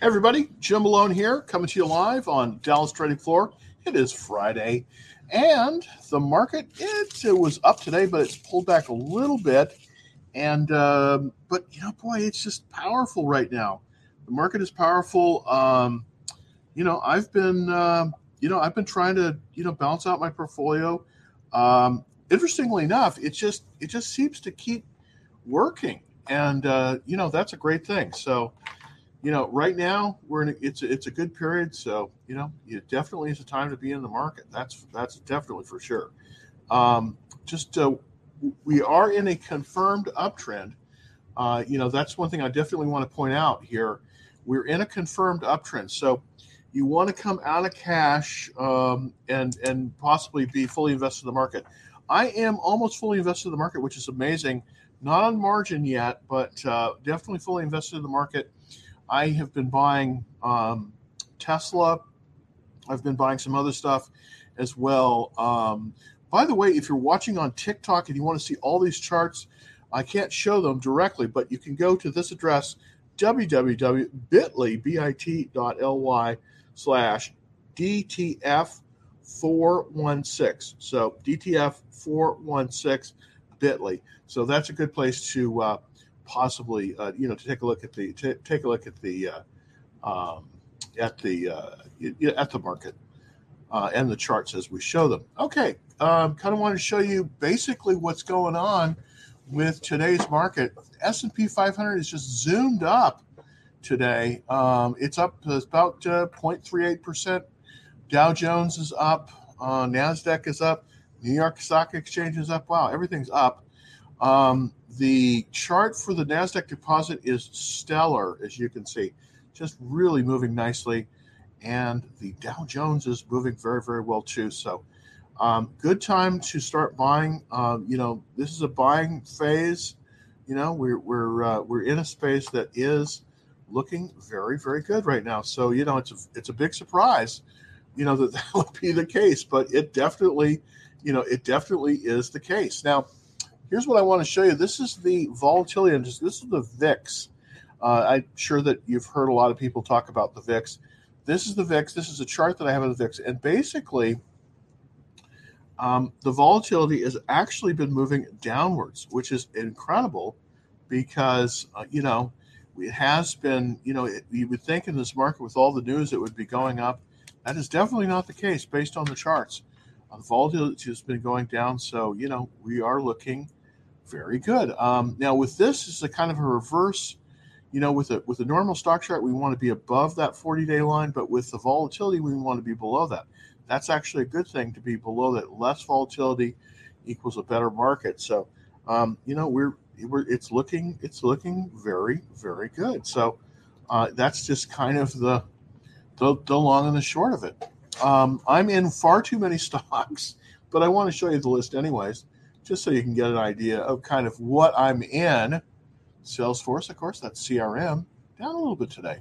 Everybody, Jim Malone here, coming to you live on Dallas Trading Floor. It is Friday, and the market it, it was up today, but it's pulled back a little bit. And um, but you know, boy, it's just powerful right now. The market is powerful. Um, you know, I've been uh, you know I've been trying to you know balance out my portfolio. Um, interestingly enough, it just it just seems to keep working, and uh, you know that's a great thing. So you know, right now we're in a, it's a, it's a good period, so you know, it definitely is a time to be in the market. That's that's definitely for sure. Um, just uh, we are in a confirmed uptrend. Uh, you know, that's one thing I definitely want to point out here. We're in a confirmed uptrend, so you want to come out of cash um, and and possibly be fully invested in the market. I am almost fully invested in the market, which is amazing. Not on margin yet, but uh, definitely fully invested in the market I have been buying um, Tesla. I've been buying some other stuff as well. Um, by the way, if you're watching on TikTok and you want to see all these charts, I can't show them directly, but you can go to this address, www.bit.ly slash DTF 416. So DTF 416 bit.ly. So that's a good place to uh, possibly uh, you know to take a look at the t- take a look at the uh, um, at the uh, at the market uh, and the charts as we show them. Okay, um, kind of want to show you basically what's going on with today's market. S and P 500 is just zoomed up today. Um, it's up about 0.38 uh, percent. Dow Jones is up. Uh, Nasdaq is up. New York Stock Exchange is up. Wow, everything's up. Um, the chart for the NASDAQ composite is stellar, as you can see, just really moving nicely. And the Dow Jones is moving very, very well too. So, um, good time to start buying. Um, you know, this is a buying phase. You know, we're we're uh, we're in a space that is looking very, very good right now. So, you know, it's a it's a big surprise. You know that that would be the case, but it definitely, you know, it definitely is the case. Now, here's what I want to show you. This is the volatility index. This is the VIX. Uh, I'm sure that you've heard a lot of people talk about the VIX. This is the VIX. This is a chart that I have of the VIX. And basically, um, the volatility has actually been moving downwards, which is incredible because, uh, you know, it has been, you know, it, you would think in this market with all the news it would be going up. That is definitely not the case based on the charts. Uh, the volatility has been going down. So, you know, we are looking very good. Um, now with this is a kind of a reverse. You know, with a with a normal stock chart, we want to be above that 40 day line, but with the volatility, we want to be below that. That's actually a good thing to be below that. Less volatility equals a better market. So, um, you know, we're we're it's looking it's looking very very good. So, uh, that's just kind of the, the the long and the short of it. Um, I'm in far too many stocks, but I want to show you the list anyways just so you can get an idea of kind of what I'm in. Salesforce, of course, that's CRM, down a little bit today.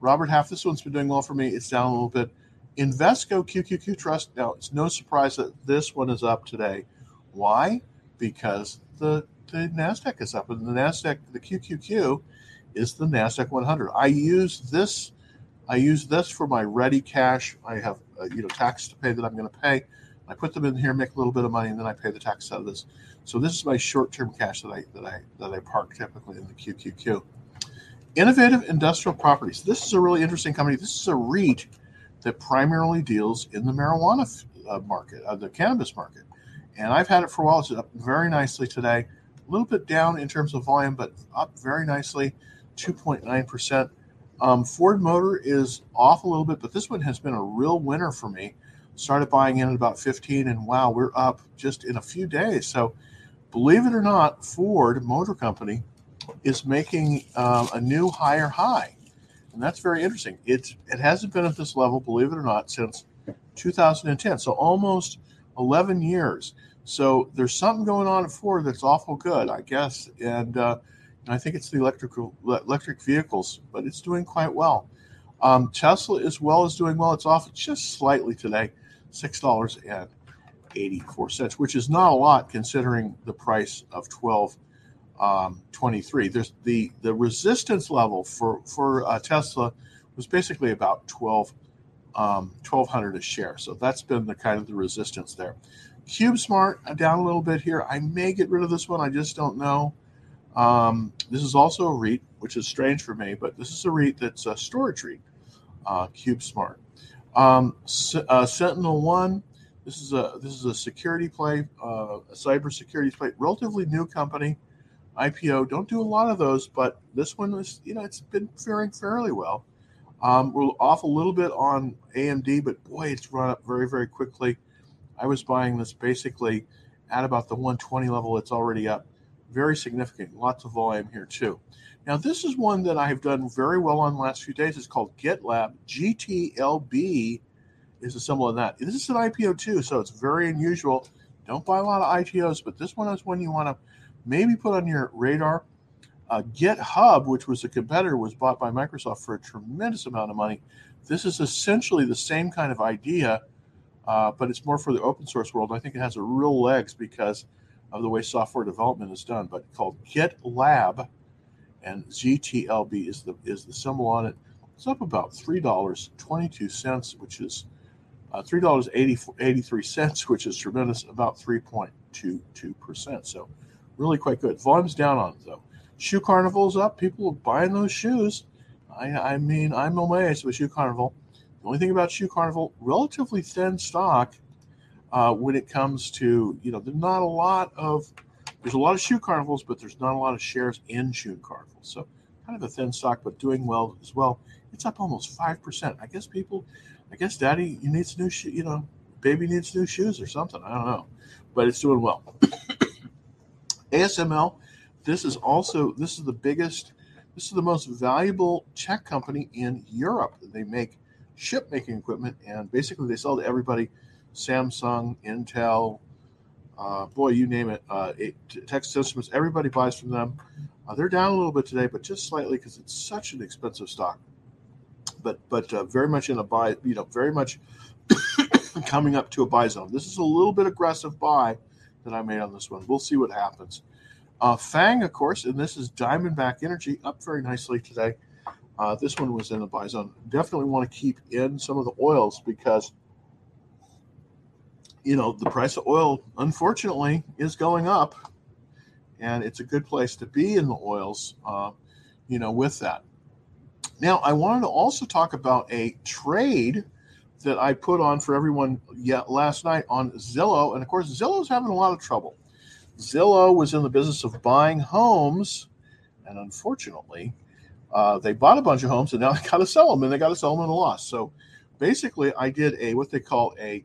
Robert Half, this one's been doing well for me. It's down a little bit. Invesco QQQ Trust. Now, it's no surprise that this one is up today. Why? Because the, the NASDAQ is up, and the NASDAQ, the QQQ is the NASDAQ 100. I use this. I use this for my ready cash. I have, uh, you know, tax to pay that I'm going to pay. I put them in here, make a little bit of money, and then I pay the tax out of this. So this is my short-term cash that I that I that I park typically in the QQQ. Innovative Industrial Properties. This is a really interesting company. This is a REIT that primarily deals in the marijuana uh, market, uh, the cannabis market. And I've had it for a while. It's up very nicely today. A little bit down in terms of volume, but up very nicely, 2.9%. Um, Ford Motor is off a little bit, but this one has been a real winner for me started buying in at about 15 and wow we're up just in a few days. So believe it or not ford motor company is making um, a new higher high and that's very interesting. It's it hasn't been at this level believe it or not since 2010 so almost 11 years. So there's something going on at ford that's awful good i guess and uh, i think it's the electrical electric vehicles but it's doing quite well. Um, Tesla as well is doing well. It's off just slightly today six dollars and eighty four cents, which is not a lot considering the price of twelve um, twenty three. There's the the resistance level for for uh, Tesla was basically about 12 um, 1200 a share. So that's been the kind of the resistance there. CubeSmart uh, down a little bit here. I may get rid of this one. I just don't know. Um, this is also a REIT, which is strange for me, but this is a REIT that's a storage REIT, uh, CubeSmart. Um, uh, SentinelOne. This is a this is a security play, uh, a cyber security play. Relatively new company, IPO. Don't do a lot of those, but this one is you know it's been faring fairly well. Um, we're off a little bit on AMD, but boy, it's run up very very quickly. I was buying this basically at about the 120 level. It's already up, very significant. Lots of volume here too. Now, this is one that I have done very well on the last few days. It's called GitLab. GTLB is a symbol of that. This is an IPO too, so it's very unusual. Don't buy a lot of IPOs, but this one is one you want to maybe put on your radar. Uh, GitHub, which was a competitor, was bought by Microsoft for a tremendous amount of money. This is essentially the same kind of idea, uh, but it's more for the open source world. I think it has a real legs because of the way software development is done. But called GitLab, and GTLB is the is the symbol on it. It's up about three dollars twenty two cents, which is uh, three dollars eighty three cents, which is tremendous, about three point two two percent. So really quite good. Volume's down on it though. Shoe Carnival's up. People are buying those shoes. I, I mean, I'm amazed with Shoe Carnival. The only thing about Shoe Carnival, relatively thin stock uh, when it comes to, you know, there's not a lot of there's a lot of shoe carnivals, but there's not a lot of shares in shoe carnivals. So kind of a thin stock, but doing well as well. It's up almost five percent. I guess people, I guess Daddy, you needs new shoe. You know, baby needs new shoes or something. I don't know, but it's doing well. ASML. This is also this is the biggest. This is the most valuable tech company in Europe. They make chip making equipment, and basically they sell to everybody: Samsung, Intel, uh, boy, you name it. Uh, it Texas Instruments, everybody buys from them. Uh, they're down a little bit today, but just slightly because it's such an expensive stock. But but uh, very much in a buy, you know, very much coming up to a buy zone. This is a little bit aggressive buy that I made on this one. We'll see what happens. Uh, Fang, of course, and this is Diamondback Energy up very nicely today. Uh, this one was in the buy zone. Definitely want to keep in some of the oils because you know, the price of oil, unfortunately, is going up, and it's a good place to be in the oils, uh, you know, with that. Now, I wanted to also talk about a trade that I put on for everyone yet last night on Zillow, and of course, Zillow's having a lot of trouble. Zillow was in the business of buying homes, and unfortunately, uh, they bought a bunch of homes, and now they got to sell them, and they got to sell them at a loss. So, basically, I did a what they call a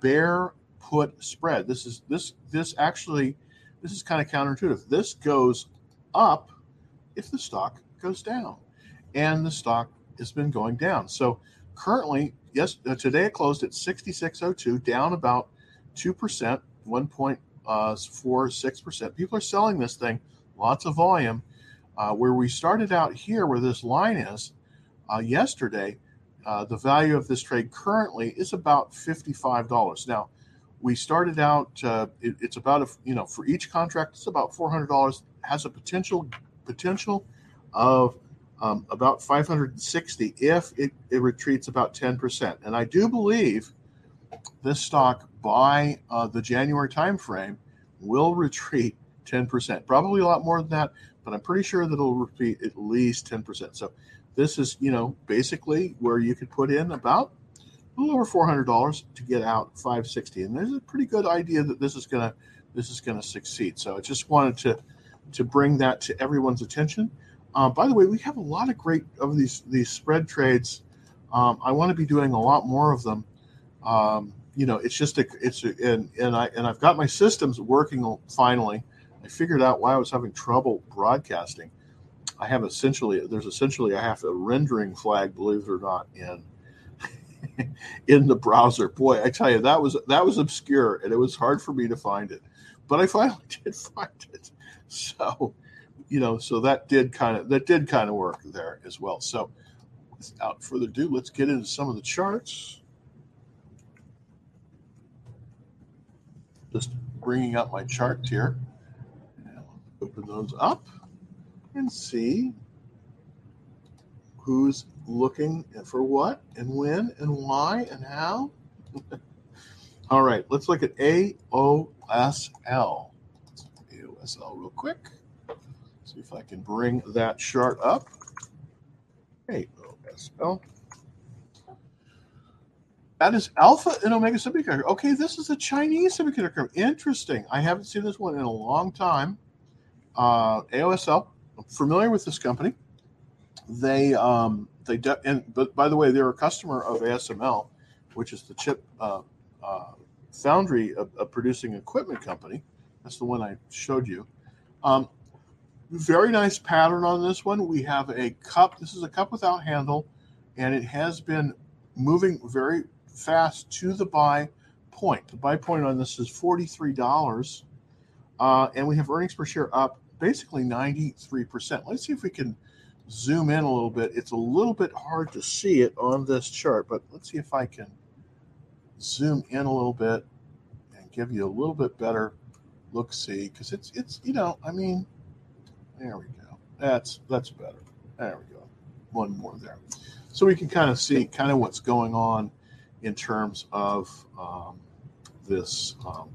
bear put spread. This is this this actually this is kind of counterintuitive. This goes up if the stock goes down, and the stock has been going down. So currently, yes, uh, today it closed at 66.02, down about two percent, 1.46 percent. People are selling this thing, lots of volume. Uh, where we started out here, where this line is, uh, yesterday, uh, the value of this trade currently is about $55. Now, we started out, uh, it, it's about, a, you know, for each contract, it's about $400, has a potential potential of um, about 560 if it, it retreats about 10%. And I do believe this stock by uh, the January timeframe will retreat 10%. Probably a lot more than that, but I'm pretty sure that it'll retreat at least 10%. So this is, you know, basically where you could put in about a little over $400 to get out 560. And there's a pretty good idea that this is to this is to succeed. So I just wanted to to bring that to everyone's attention. Uh, by the way, we have a lot of great of these these spread trades. Um, I want to be doing a lot more of them. Um, you know, it's just a, it's a, and and I and I've got my systems working finally. I figured out why I was having trouble broadcasting. I have essentially there's essentially I have a rendering flag, believe it or not, in in the browser. Boy, I tell you that was that was obscure and it was hard for me to find it, but I finally did find it. So, you know, so that did kind of that did kind of work there as well. So, without further ado, let's get into some of the charts. Just bringing up my charts here. Open those up and see who's looking for what and when and why and how. All right, let's look at AOSL. AOSL real quick. See if I can bring that chart up. AOSL. That is Alpha and Omega Semiconductor. Okay, this is a Chinese semiconductor. Interesting. I haven't seen this one in a long time. Uh, AOSL. Familiar with this company. They um, they de- and but by the way, they're a customer of ASML, which is the chip uh, uh, foundry of, of producing equipment company. That's the one I showed you. Um, very nice pattern on this one. We have a cup. This is a cup without handle, and it has been moving very fast to the buy point. The buy point on this is $43. Uh, and we have earnings per share up basically 93%. Let's see if we can zoom in a little bit. It's a little bit hard to see it on this chart, but let's see if I can zoom in a little bit and give you a little bit better look see because it's it's you know I mean there we go that's that's better there we go one more there so we can kind of see kind of what's going on in terms of um, this um,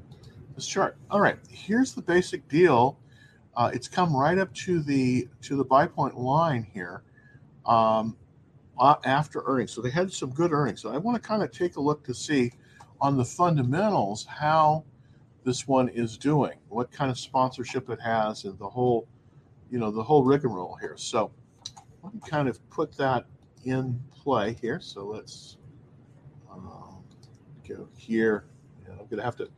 this chart. All right, here's the basic deal. Uh, it's come right up to the to the buy point line here um, after earnings. So they had some good earnings. So I want to kind of take a look to see on the fundamentals how this one is doing, what kind of sponsorship it has, and the whole you know the whole rigmarole here. So let me kind of put that in play here. So let's um, go here. I'm going to have to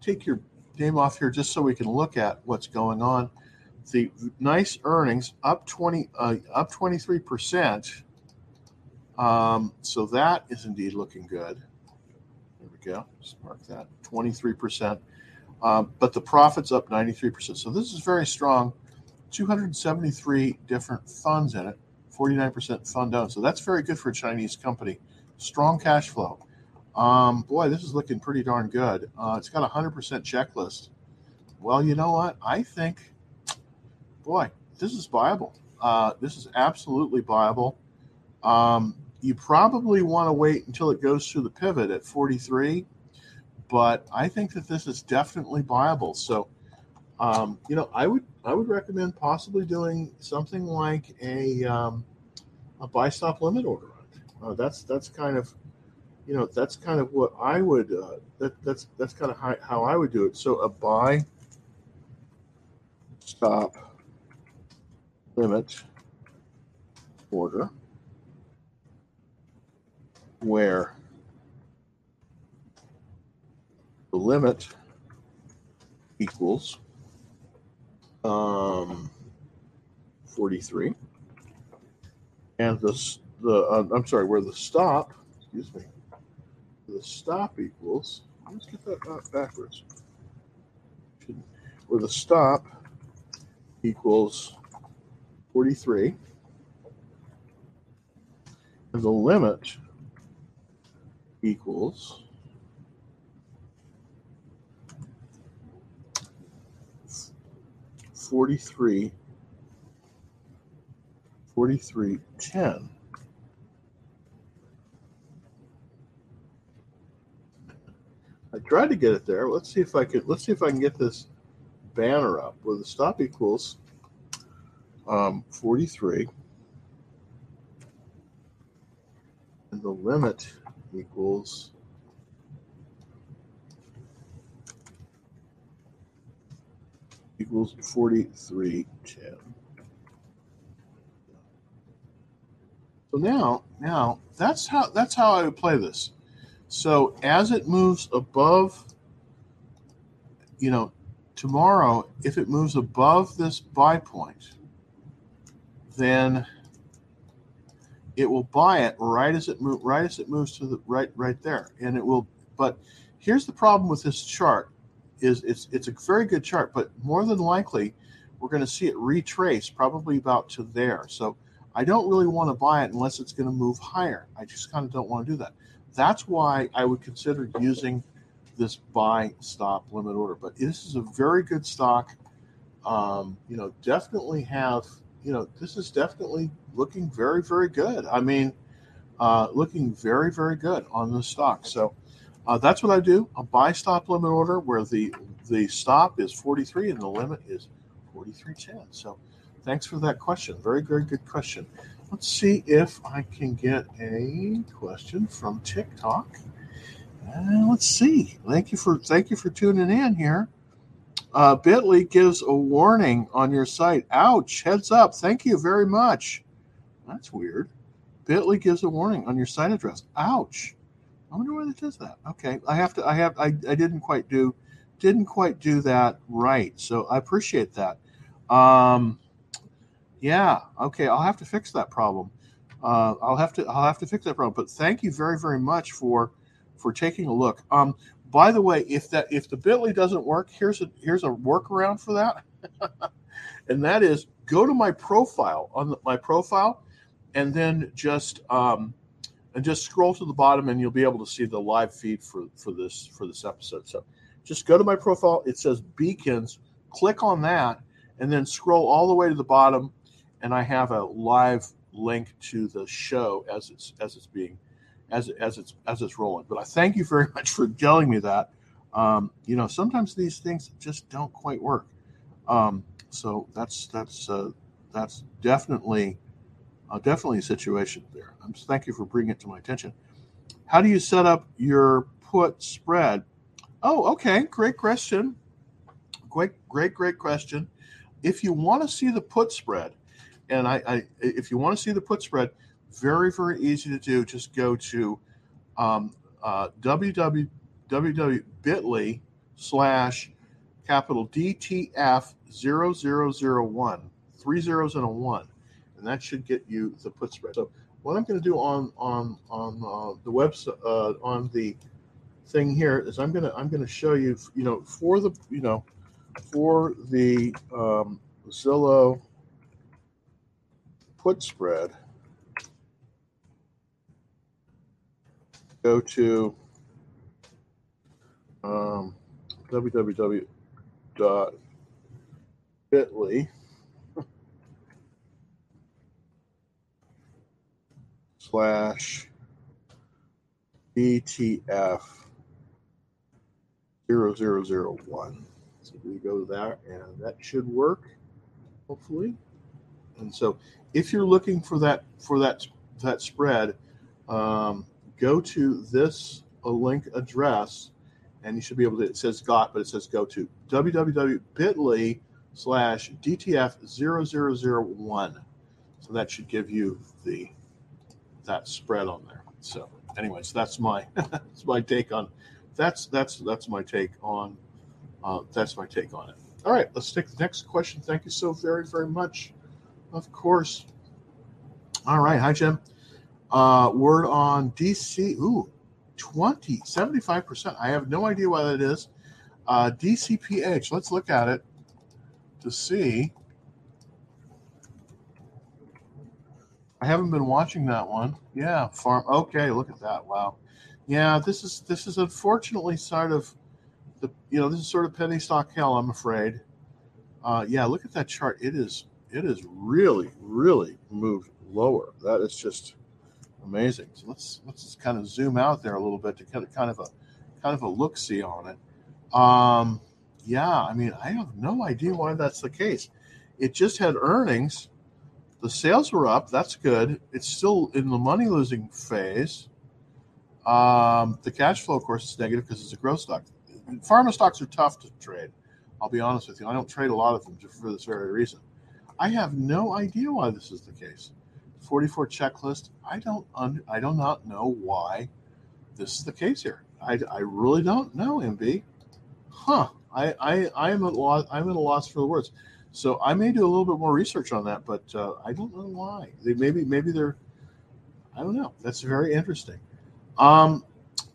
take your name off here just so we can look at what's going on. The nice earnings up 20 uh, up 23 percent. Um, so that is indeed looking good. There we go. Mark that 23 percent. Um, but the profits up 93 percent. So this is very strong. 273 different funds in it. 49% fund owned. So that's very good for a Chinese company. Strong cash flow. Um, boy, this is looking pretty darn good. Uh, it's got a 100% checklist. Well, you know what? I think, boy, this is viable. Uh, this is absolutely viable. Um, you probably want to wait until it goes through the pivot at 43, but I think that this is definitely viable. So, um, you know, I would I would recommend possibly doing something like a um, a buy stop limit order. On it. Uh, that's that's kind of you know that's kind of what I would uh, that that's that's kind of how, how I would do it. So a buy stop limit order where the limit equals um, 43 and the the uh, I'm sorry, where the stop, excuse me, the stop equals. Let's get that uh, backwards. Where the stop equals 43, and the limit equals forty-three 4310. I tried to get it there. Let's see if I could. Let's see if I can get this banner up where the stop equals um, 43 and the limit equals equals 4310. So now, now that's how that's how I would play this. So as it moves above, you know, tomorrow, if it moves above this buy point, then it will buy it right as it move right as it moves to the right right there, and it will. But here's the problem with this chart: is it's it's a very good chart, but more than likely, we're going to see it retrace probably about to there. So I don't really want to buy it unless it's going to move higher. I just kind of don't want to do that. That's why I would consider using this buy stop limit order. But this is a very good stock. Um, you know, definitely have you know, this is definitely looking very, very good. I mean, uh, looking very, very good on the stock. So uh, that's what I do. A buy stop limit order where the the stop is 43 and the limit is 43.10. So thanks for that question. Very, very good question. Let's see if I can get a question from TikTok. Uh, let's see. Thank you for thank you for tuning in here. Uh, Bitly gives a warning on your site. Ouch! Heads up. Thank you very much. That's weird. Bitly gives a warning on your site address. Ouch! I wonder why it does that. Okay, I have to. I have. I, I didn't quite do didn't quite do that right. So I appreciate that. Um, yeah. Okay. I'll have to fix that problem. Uh, I'll have to. I'll have to fix that problem. But thank you very very much for for taking a look. Um, by the way, if that if the Bitly doesn't work, here's a here's a workaround for that, and that is go to my profile on the, my profile, and then just um, and just scroll to the bottom, and you'll be able to see the live feed for for this for this episode. So just go to my profile. It says beacons. Click on that, and then scroll all the way to the bottom, and I have a live link to the show as it's as it's being as as it's as it's rolling. But I thank you very much for telling me that. Um, you know, sometimes these things just don't quite work. Um, so that's that's uh, that's definitely uh, definitely a situation there. I'm thank you for bringing it to my attention. How do you set up your put spread? Oh, okay, great question. Great, great, great question. If you want to see the put spread, and I, I if you want to see the put spread, very, very easy to do. Just go to um, uh, www.bit.ly slash capital DTF 0001, three zeros and a one. And that should get you the put spread. So what I'm going to do on on on uh, the website uh, on the thing here is I'm going to I'm going to show you you know for the you know for the um, Zillow put spread go to um, www.bitly slash DTF 0001. So we go there and that should work, hopefully. And so if you're looking for that for that that spread, um, go to this link address and you should be able to it says got but it says go to www.bitly slash dtf0001 so that should give you the that spread on there. So anyways that's my that's my take on that's that's that's my take on uh, that's my take on it. All right let's take the next question. Thank you so very very much of course all right hi jim uh, word on DC. Ooh, 20, 75%. I have no idea why that is. Uh, DCPH. Let's look at it to see. I haven't been watching that one. Yeah, farm. Okay, look at that. Wow. Yeah, this is this is unfortunately sort of the you know this is sort of penny stock hell. I'm afraid. Uh, yeah, look at that chart. It is it is really really moved lower. That is just amazing. So let's let's just kind of zoom out there a little bit to kind of kind of a kind of a look see on it. Um, yeah, I mean, I have no idea why that's the case. It just had earnings. The sales were up. That's good. It's still in the money losing phase. Um, the cash flow, of course, is negative because it's a growth stock. Pharma stocks are tough to trade. I'll be honest with you. I don't trade a lot of them for this very reason. I have no idea why this is the case. 44 checklist. I don't un, I do not know why this is the case here. I, I really don't know, MB. Huh. I, I, I am at loss I'm at a loss for the words. So I may do a little bit more research on that, but uh, I don't know why. They maybe maybe they're I don't know. That's very interesting. Um,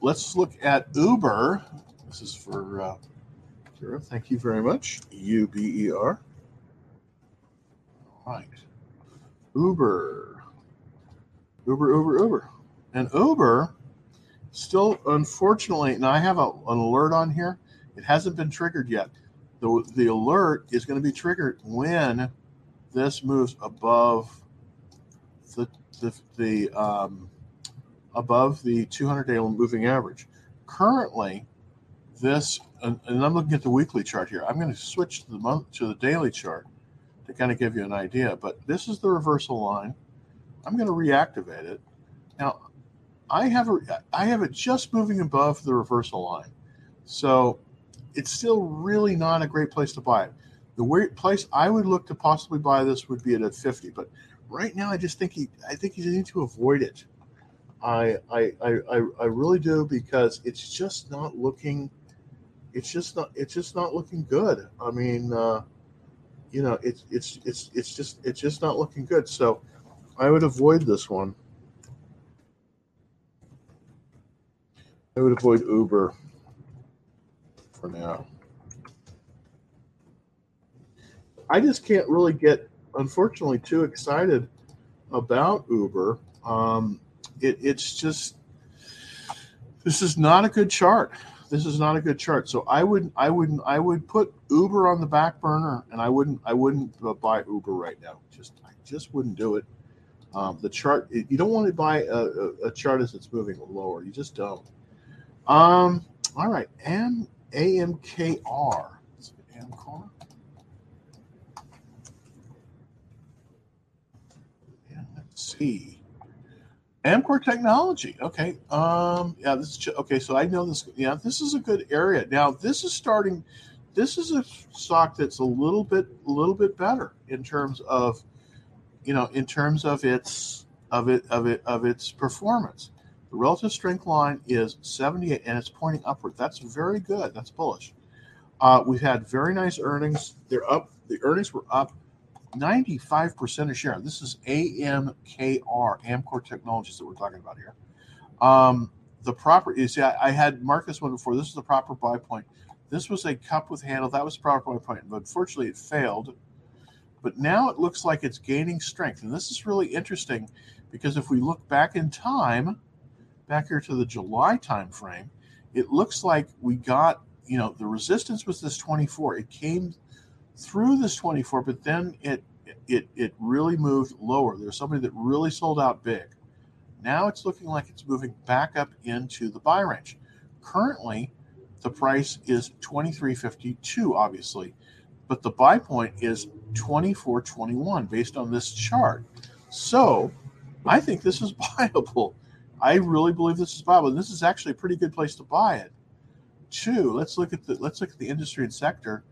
let's look at Uber. This is for uh, Kira. Thank you very much. U B E R. Right. Uber. Uber, Uber, Uber. And Uber still, unfortunately, now I have a, an alert on here. It hasn't been triggered yet. The, the alert is going to be triggered when this moves above the the, the um, above the 200 day moving average. Currently, this and, and I'm looking at the weekly chart here. I'm going to switch to the month to the daily chart to kind of give you an idea. But this is the reversal line. I'm going to reactivate it. Now, I have a I have it just moving above the reversal line, so it's still really not a great place to buy it. The place I would look to possibly buy this would be at a 50, but right now I just think he I think you need to avoid it. I I I I really do because it's just not looking it's just not it's just not looking good. I mean, uh, you know, it's it's it's it's just it's just not looking good. So I would avoid this one. I would avoid Uber for now. I just can't really get, unfortunately, too excited about Uber. Um, it, it's just this is not a good chart this is not a good chart. So I would I wouldn't I would put Uber on the back burner, and I wouldn't I wouldn't buy Uber right now. Just I just wouldn't do it. Um, the chart you don't want to buy a, a, chart as it's moving lower. You just don't. Um, all right, M AMKR. AMKR. Yeah, let's see. Amkor Technology. Okay. Um, yeah, this is okay. So I know this. Yeah, this is a good area. Now this is starting. This is a stock that's a little bit, a little bit better in terms of, you know, in terms of its of it of it of its performance. The relative strength line is 78 and it's pointing upward. That's very good. That's bullish. Uh, we've had very nice earnings. They're up. The earnings were up 95% of share. This is AMKR, Amkor Technologies that we're talking about here. Um, the proper, you see, I, I, had this one before. This is the proper buy point. This was a cup with handle. That was the proper buy point. But unfortunately, it failed. But now it looks like it's gaining strength. And this is really interesting because if we look back in time, back here to the July time frame, it looks like we got, you know, the resistance was this 24. It came through this 24, but then it it it really moved lower. There's somebody that really sold out big. Now it's looking like it's moving back up into the buy range. Currently, the price is 23.52, obviously, but the buy point is 24.21 based on this chart. So I think this is buyable. I really believe this is viable. This is actually a pretty good place to buy it. Two, let's look at the let's look at the industry and sector.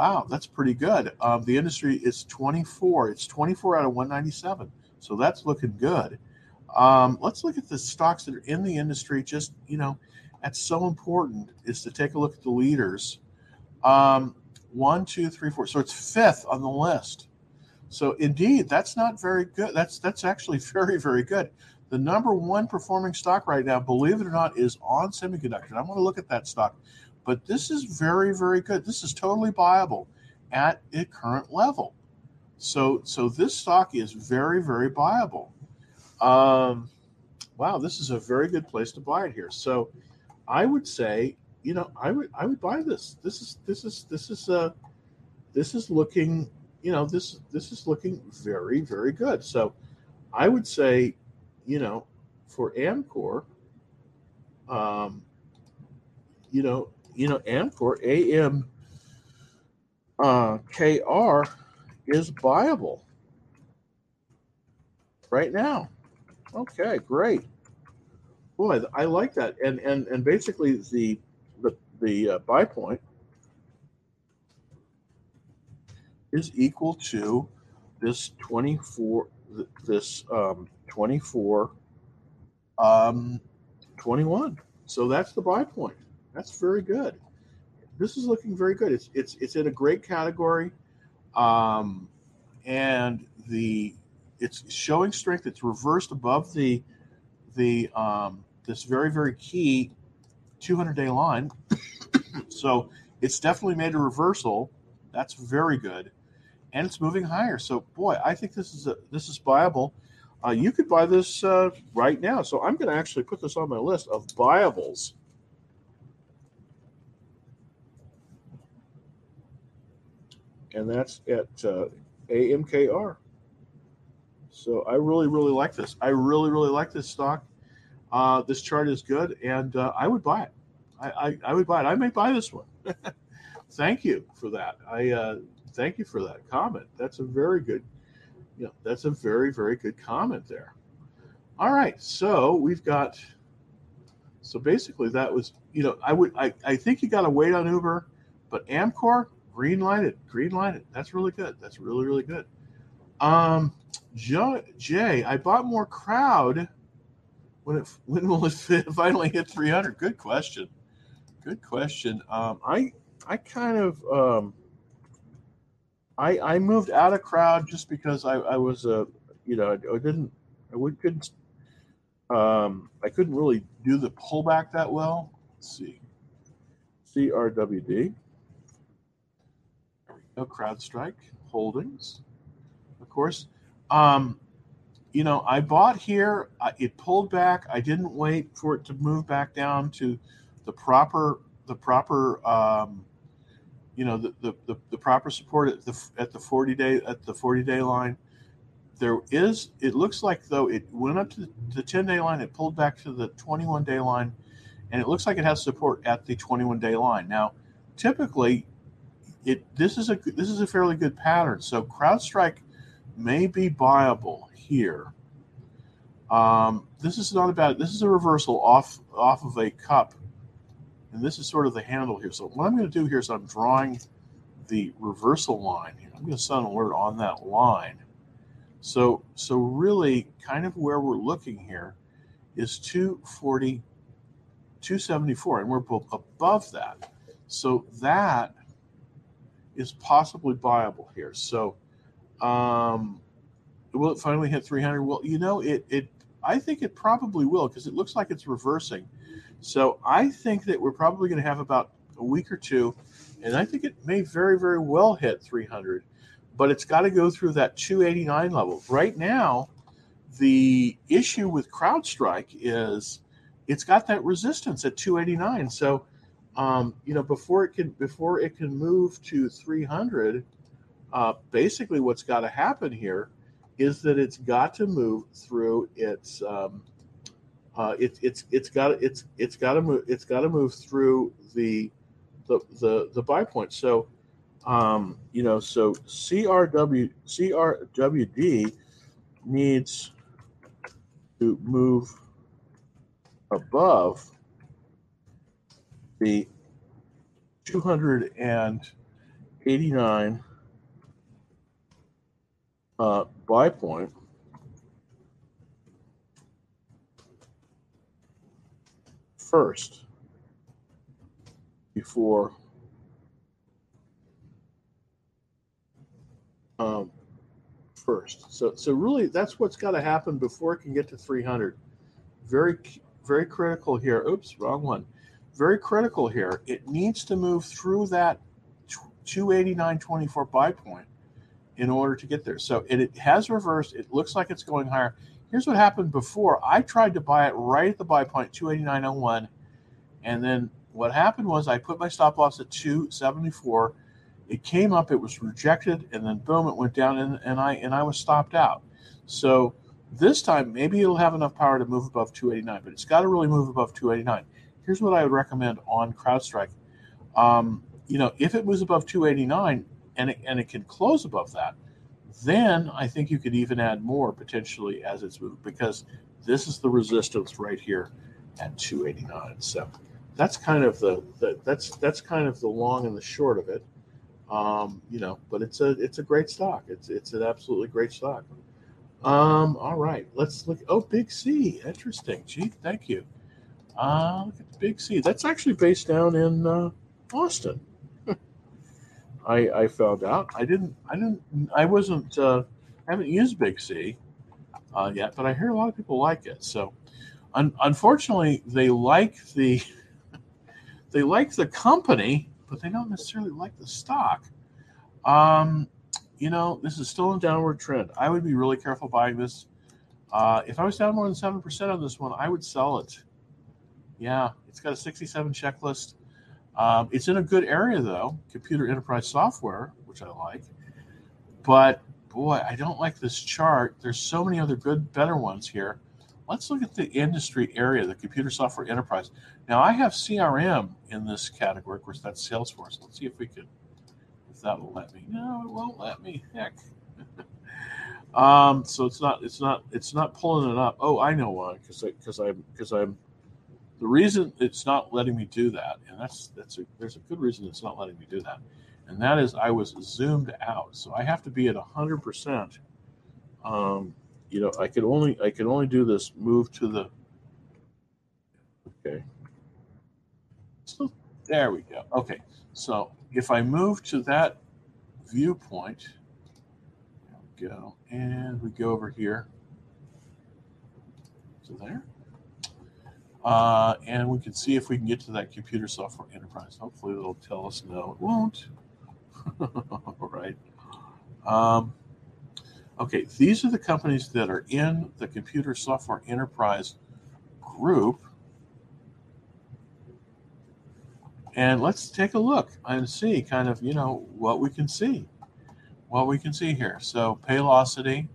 Wow, that's pretty good. Um, the industry is 24. It's 24 out of 197. So that's looking good. Um, let's look at the stocks that are in the industry. Just, you know, that's so important is to take a look at the leaders. Um, one, two, three, four. So it's fifth on the list. So indeed, that's not very good. That's that's actually very, very good. The number one performing stock right now, believe it or not, is ON Semiconductor. I want to look at that stock. But this is very, very good. This is totally viable at a current level. So, so this stock is very, very viable. Um, wow, this is a very good place to buy it here. So, I would say, you know, I would I would buy this. This is this is this is uh this is looking, you know, this this is looking very, very good. So, I would say, you know, for Amkor, um, you know, you know, Amkor AM uh, is viable right now. Okay, great. Boy, I like that. And and and basically the the the uh, buy point is equal to this 24 this um 24 um 21. So that's the buy point. That's very good. This is looking very good. It's it's it's in a great category, um, and the it's showing strength. It's reversed above the the um, this very very key 200 day line. so it's definitely made a reversal. That's very good, and it's moving higher. So boy, I think this is a this is viable. Uh, you could buy this uh, right now. So I'm going to actually put this on my list of buyables. And that's at uh, AMKR. So I really, really like this. I really, really like this stock. Uh, this chart is good, and uh, I would buy it. I, I, I, would buy it. I may buy this one. thank you for that. I uh, thank you for that comment. That's a very good, you know, that's a very, very good comment there. All right, so we've got. So basically, that was you know I would I, I think you got to wait on Uber, but Amkor green lighted, green lighted. That's really good. That's really really good. Um, Jay, I bought more crowd when it when will it finally hit 300? Good question. Good question. Um, I I kind of um, I I moved out of crowd just because I I was a you know I, I didn't I would couldn't um, I couldn't really do the pullback that well. Let's see. CRWD. No CrowdStrike Holdings, of course. Um, you know, I bought here. It pulled back. I didn't wait for it to move back down to the proper the proper um, you know the, the, the, the, proper support at the at the 40 day at the 40 day line there is it looks like though it went up to the 10 day line it pulled back to the 21 day line and it looks like it has support at the 21 day line now typically it this is a this is a fairly good pattern so CrowdStrike may be buyable here. Um, this is not about this is a reversal off off of a cup, and this is sort of the handle here. So what I'm going to do here is I'm drawing the reversal line here. I'm going to set an alert on that line. So so really, kind of where we're looking here is 240, 274, and we're above that. So that is possibly buyable here. So um, will it finally hit 300? Well, you know, it it I think it probably will because it looks like it's reversing. So I think that we're probably going to have about a week or two, and I think it may very very well hit 300, but it's got to go through that 289 level. Right now, the issue with CrowdStrike is it's got that resistance at 289. So um, you know before it can before it can move to 300 uh, basically what's got to happen here is that it's got to move through its um, uh, it, it's it's got it's it's got to move it's got to move through the the the, the buy point. So um, you know so CRW CRWD needs to move above the 289 uh, buy point first before um, first. So, so really, that's what's got to happen before it can get to 300. Very, very critical here. Oops, wrong one. Very critical here. It needs to move through that 289.24 buy point in order to get there. So it, it has reversed. It looks like it's going higher. Here's what happened before. I tried to buy it right at the buy point, 289.01. And then what happened was I put my stop loss at 274. It came up, it was rejected, and then boom, it went down and, and I and I was stopped out. So this time maybe it'll have enough power to move above 289, but it's got to really move above 289. Here's what I would recommend on CrowdStrike. Um, you know, if it moves above 289, and it, and it can close above that, then I think you could even add more potentially as it's moved because this is the resistance right here at 289. So that's kind of the, the that's that's kind of the long and the short of it. Um, you know, but it's a it's a great stock. It's it's an absolutely great stock. Um, all right, let's look. Oh, Big C, interesting. Gee, thank you. Uh, look at the Big C. That's actually based down in uh, Austin. I, I found out. I didn't. I didn't. I wasn't. Uh, I haven't used Big C uh, yet, but I hear a lot of people like it. So, un- unfortunately, they like the they like the company, but they don't necessarily like the stock. Um, you know, this is still a downward trend. I would be really careful buying this. Uh, if I was down more than seven percent on this one, I would sell it. Yeah, it's got a 67 checklist. Um, it's in a good area though, computer enterprise software, which I like. But boy, I don't like this chart. There's so many other good, better ones here. Let's look at the industry area, the computer software enterprise. Now I have CRM in this category. Of course, that's Salesforce. Let's see if we can, if that'll let me. No, it won't let me. Heck. um, so it's not, it's not, it's not pulling it up. Oh, I know why. Because because I'm because I'm the reason it's not letting me do that, and that's that's a, there's a good reason it's not letting me do that and that is I was zoomed out. So I have to be at a 100%. Um, you know, I could only I could only do this move to the Okay. So there we go. Okay. So if I move to that viewpoint, there we go, and we go over here to there. Uh, and we can see if we can get to that computer software enterprise. Hopefully, it'll tell us no, it won't. All right. Um, okay, these are the companies that are in the computer software enterprise group. And let's take a look and see kind of, you know, what we can see. What we can see here. So Paylocity,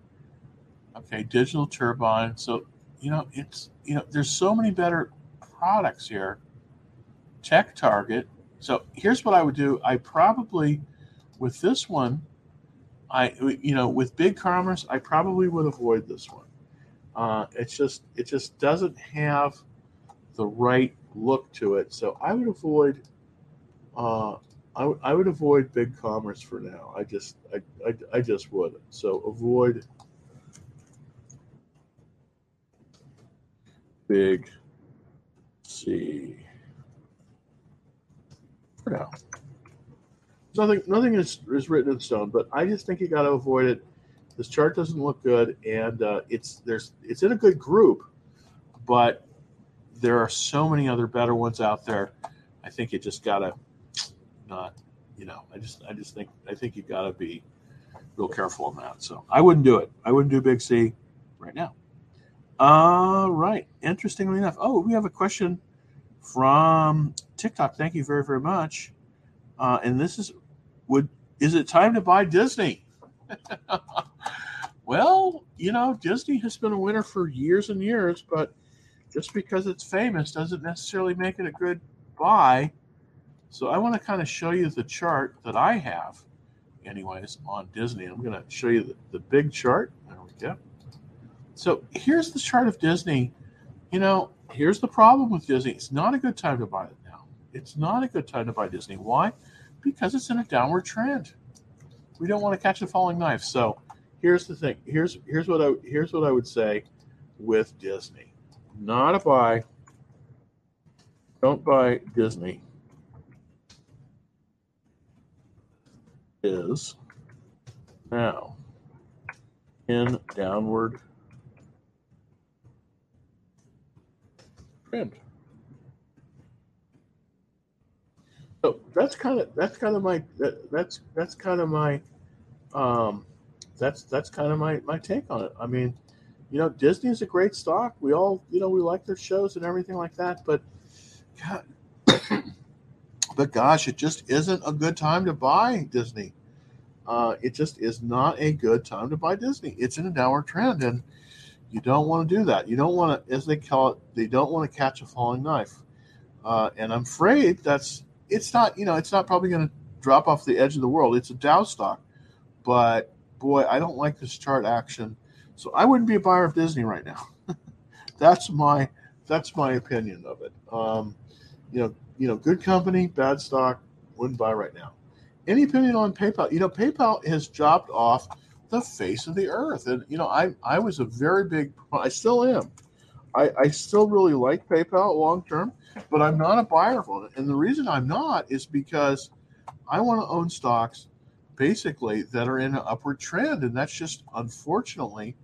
okay, Digital Turbine. So, you know, it's, you know, there's so many better products here. Tech Target. So here's what I would do. I probably with this one, I you know with Big Commerce, I probably would avoid this one. Uh, it's just it just doesn't have the right look to it, so I would avoid. Uh, I, w- I would avoid big commerce for now. I just I, I, I just would. So avoid big C for now nothing nothing is, is written in stone, but I just think you got to avoid it. This chart doesn't look good, and uh, it's there's it's in a good group, but there are so many other better ones out there. I think you just gotta not, you know, I just I just think I think you gotta be real careful on that. So I wouldn't do it. I wouldn't do Big C right now. All right. Interestingly enough, oh, we have a question from TikTok. Thank you very very much. Uh, and this is would is it time to buy Disney? well, you know, Disney has been a winner for years and years, but just because it's famous doesn't necessarily make it a good buy. So I want to kind of show you the chart that I have, anyways, on Disney. I'm going to show you the, the big chart. There we go. So here's the chart of Disney. You know, here's the problem with Disney. It's not a good time to buy it now. It's not a good time to buy Disney. Why? Because it's in a downward trend. We don't want to catch a falling knife. So here's the thing. Here's here's what I here's what I would say with Disney. Not a buy. Don't buy Disney. Is now in downward so that's kind of that's kind of my that, that's that's kind of my um that's that's kind of my my take on it. I mean you know disney is a great stock. We all you know we like their shows and everything like that but God, but gosh it just isn't a good time to buy disney. Uh, it just is not a good time to buy disney. It's in a downward trend and you don't want to do that you don't want to as they call it they don't want to catch a falling knife uh, and i'm afraid that's it's not you know it's not probably going to drop off the edge of the world. It's a Dow stock, but boy, I don't like this chart action, so I wouldn't be a buyer of Disney right now. that's my that's my opinion of it. Um, you know, you know, good company, bad stock, wouldn't buy right now. Any opinion on PayPal? You know, PayPal has dropped off the face of the earth, and you know, I I was a very big, I still am. I, I still really like PayPal long term but I'm not a buyer of it. And the reason I'm not is because I want to own stocks basically that are in an upward trend. And that's just unfortunately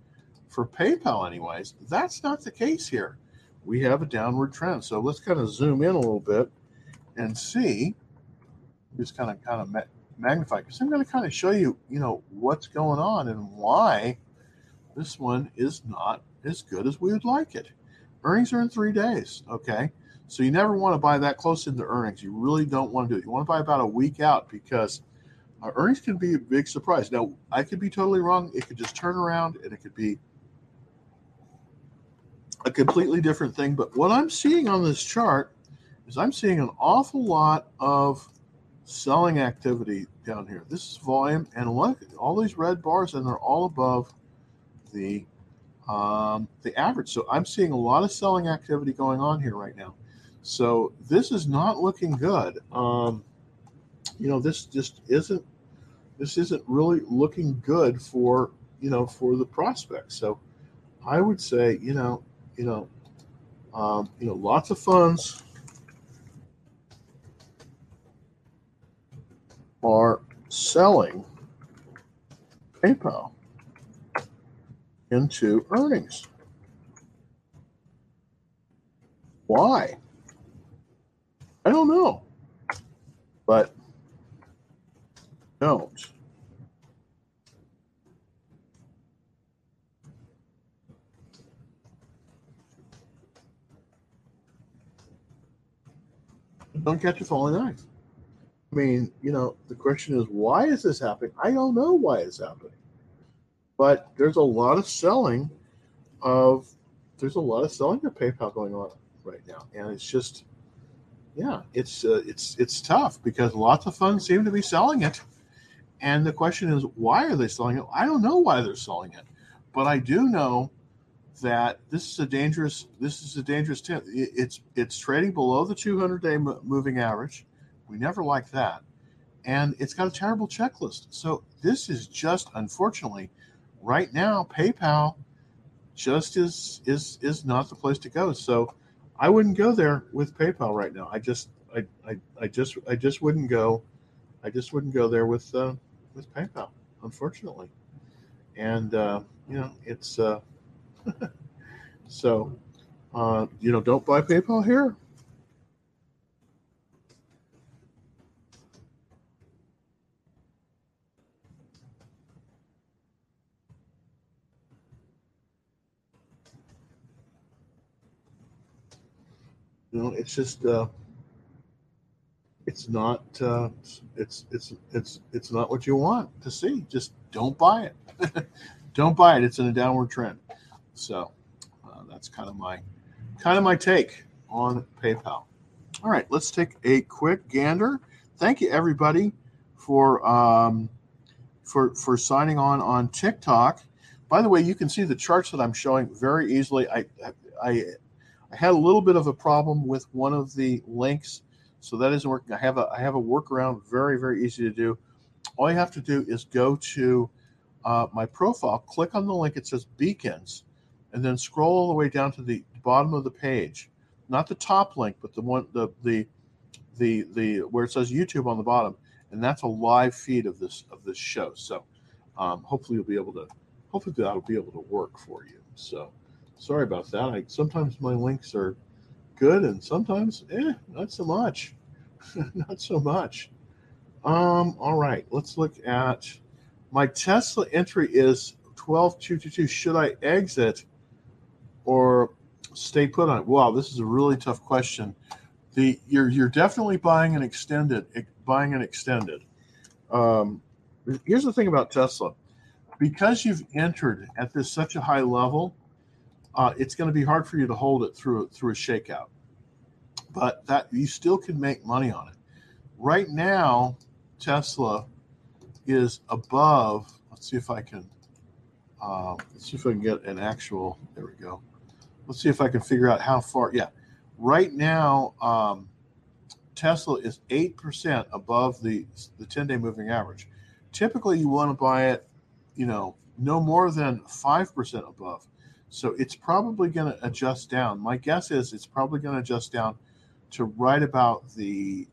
for PayPal, anyways, that's not the case here. We have a downward trend. So let's kind of zoom in a little bit and see. Just kind of kind of magnify because I'm going to kind of show you, you know, what's going on and why this one is not as good as we would like it. Earnings are in three days. Okay. So you never want to buy that close into earnings. You really don't want to do it. You want to buy about a week out because uh, earnings can be a big surprise. Now, I could be totally wrong. It could just turn around and it could be a completely different thing. But what I'm seeing on this chart is I'm seeing an awful lot of selling activity down here. This is volume, and look, all these red bars, and they're all above the um, the average. So I'm seeing a lot of selling activity going on here right now. So this is not looking good. Um, you know, this just isn't this isn't really looking good for you know for the prospects. So I would say you know you know um, you know lots of funds are selling PayPal into earnings. Why? I don't know. But don't. Don't catch a falling knife. I mean, you know, the question is, why is this happening? I don't know why it's happening, but there's a lot of selling of there's a lot of selling of PayPal going on right now, and it's just, yeah, it's uh, it's it's tough because lots of funds seem to be selling it, and the question is, why are they selling it? I don't know why they're selling it, but I do know that this is a dangerous this is a dangerous tip. It's it's trading below the 200 day moving average we never like that. And it's got a terrible checklist. So this is just unfortunately right now PayPal just is is is not the place to go. So I wouldn't go there with PayPal right now. I just I I, I just I just wouldn't go I just wouldn't go there with uh, with PayPal, unfortunately. And uh, you know, it's uh, so uh, you know, don't buy PayPal here. You know, it's just uh, it's not uh, it's it's it's it's not what you want to see. Just don't buy it. don't buy it. It's in a downward trend. So uh, that's kind of my kind of my take on PayPal. All right, let's take a quick gander. Thank you everybody for um, for for signing on on TikTok. By the way, you can see the charts that I'm showing very easily. I I I had a little bit of a problem with one of the links, so that isn't working. I have a I have a workaround, very very easy to do. All you have to do is go to uh, my profile, click on the link. It says beacons, and then scroll all the way down to the bottom of the page, not the top link, but the one the the the the where it says YouTube on the bottom, and that's a live feed of this of this show. So um, hopefully you'll be able to hopefully that'll be able to work for you. So sorry about that. I sometimes my links are good and sometimes eh, not so much. not so much. Um, all right, let's look at my Tesla entry is 12222. Should I exit or stay put on it? Wow, this is a really tough question. The you're you're definitely buying an extended buying an extended. Um, here's the thing about Tesla. Because you've entered at this such a high level, uh, it's going to be hard for you to hold it through through a shakeout. But that you still can make money on it. Right now, Tesla is above. Let's see if I can. Uh, let's see if I can get an actual. There we go. Let's see if I can figure out how far. Yeah, right now, um, Tesla is eight percent above the the ten day moving average. Typically, you want to buy it, you know, no more than five percent above. So it's probably going to adjust down. My guess is it's probably going to adjust down to right about the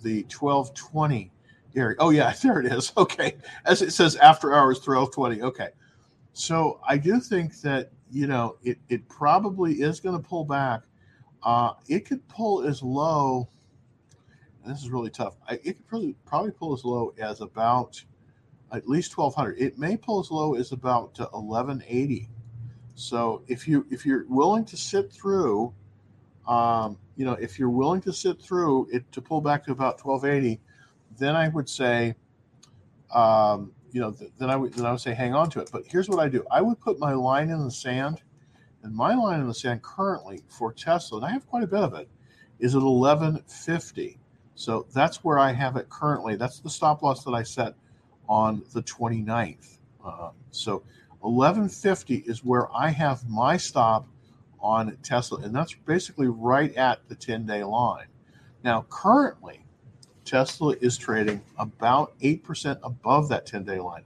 the 1220 area. Oh yeah, there it is. Okay. As it says after hours 1220. Okay. So I do think that, you know, it, it probably is going to pull back. Uh, it could pull as low, this is really tough. I, it could probably, probably pull as low as about at least 1200. It may pull as low as about 1180 so if you if you're willing to sit through, um, you know, if you're willing to sit through it to pull back to about 1280, then I would say um, you know, th- then I would then I would say hang on to it. But here's what I do: I would put my line in the sand, and my line in the sand currently for Tesla, and I have quite a bit of it, is at 1150. So that's where I have it currently. That's the stop loss that I set on the 29th. Uh, so 1150 is where I have my stop on Tesla, and that's basically right at the 10 day line. Now, currently, Tesla is trading about 8% above that 10 day line.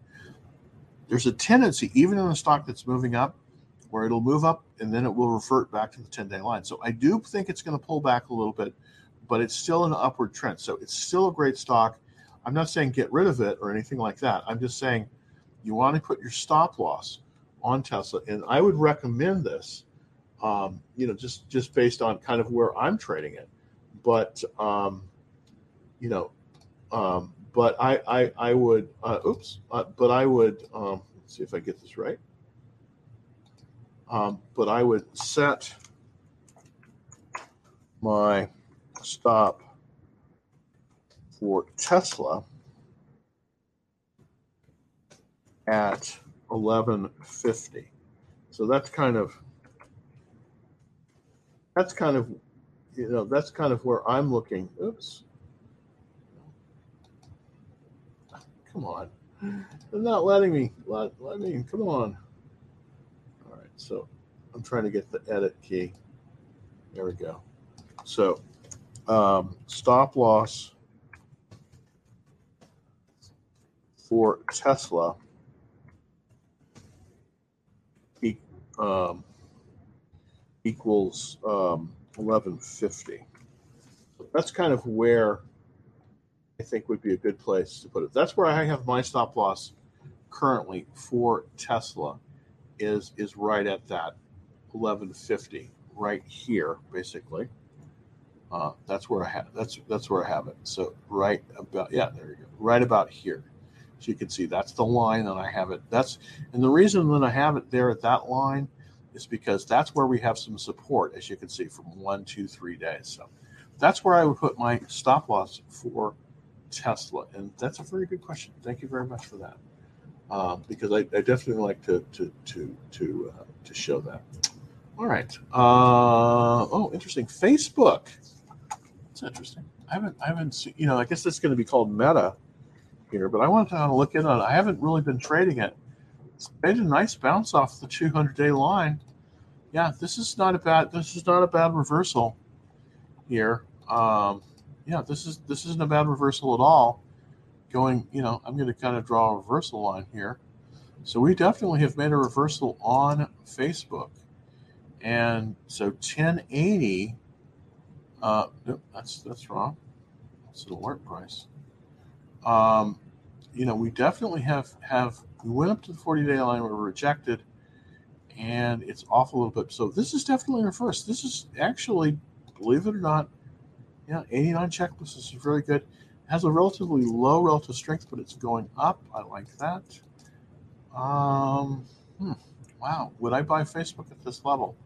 There's a tendency, even in a stock that's moving up, where it'll move up and then it will revert back to the 10 day line. So I do think it's going to pull back a little bit, but it's still an upward trend. So it's still a great stock. I'm not saying get rid of it or anything like that. I'm just saying you want to put your stop loss on Tesla. And I would recommend this, um, you know, just, just based on kind of where I'm trading it. But, um, you know, um, but I, I, I would, uh, oops, uh, but I would, um, let's see if I get this right. Um, but I would set my stop for Tesla at 1150. So that's kind of that's kind of you know that's kind of where I'm looking. Oops. Come on. They're not letting me let, let me come on. All right, so I'm trying to get the edit key. There we go. So um, stop loss for Tesla e- um, equals um, 1150. That's kind of where I think would be a good place to put it. That's where I have my stop loss currently for Tesla is is right at that 1150 right here basically. Uh, that's where I have that's that's where I have it. So right about yeah, there you go. Right about here. So you can see that's the line that I have it. That's and the reason that I have it there at that line is because that's where we have some support, as you can see, from one, two, three days. So that's where I would put my stop loss for Tesla. And that's a very good question. Thank you very much for that. Uh, because I, I, definitely like to to to to uh, to show that. All right. Uh, oh, interesting. Facebook. That's interesting. I haven't I haven't seen. You know, I guess it's going to be called Meta here, but I wanted to look in on it. I haven't really been trading it. It's made a nice bounce off the 200 day line. Yeah, this is not a bad. This is not a bad reversal here. Um, yeah, this is this isn't a bad reversal at all. Going, you know, I'm going to kind of draw a reversal line here. So we definitely have made a reversal on Facebook, and so 1080. Uh, nope, that's that's wrong. That's the alert price um, you know, we definitely have have we went up to the 40 day line, we were rejected, and it's off a little bit. So this is definitely a first. This is actually, believe it or not, yeah, 89 checklist. This is very good. It has a relatively low relative strength, but it's going up. I like that. Um, hmm, wow, would I buy Facebook at this level?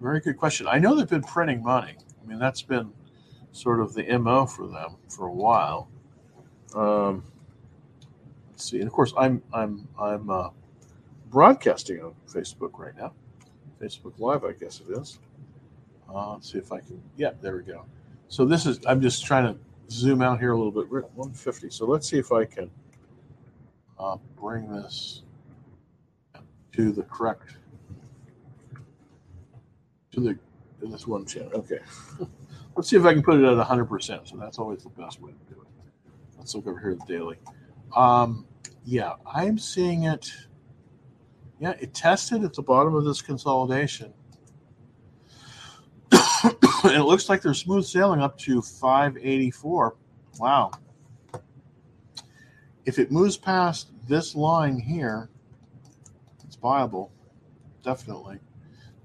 Very good question. I know they've been printing money. I mean, that's been sort of the mo for them for a while. Um, let's see, and of course, I'm I'm I'm uh, broadcasting on Facebook right now, Facebook Live, I guess it is. Uh, let's see if I can. Yeah, there we go. So this is. I'm just trying to zoom out here a little bit. 150. So let's see if I can uh, bring this to the correct to the to this one channel. Okay. let's see if I can put it at 100%. So that's always the best way to do it. Let's look over here at the daily. Um, yeah, I'm seeing it. Yeah, it tested at the bottom of this consolidation. and it looks like they're smooth sailing up to 584. Wow. If it moves past this line here, it's viable, definitely.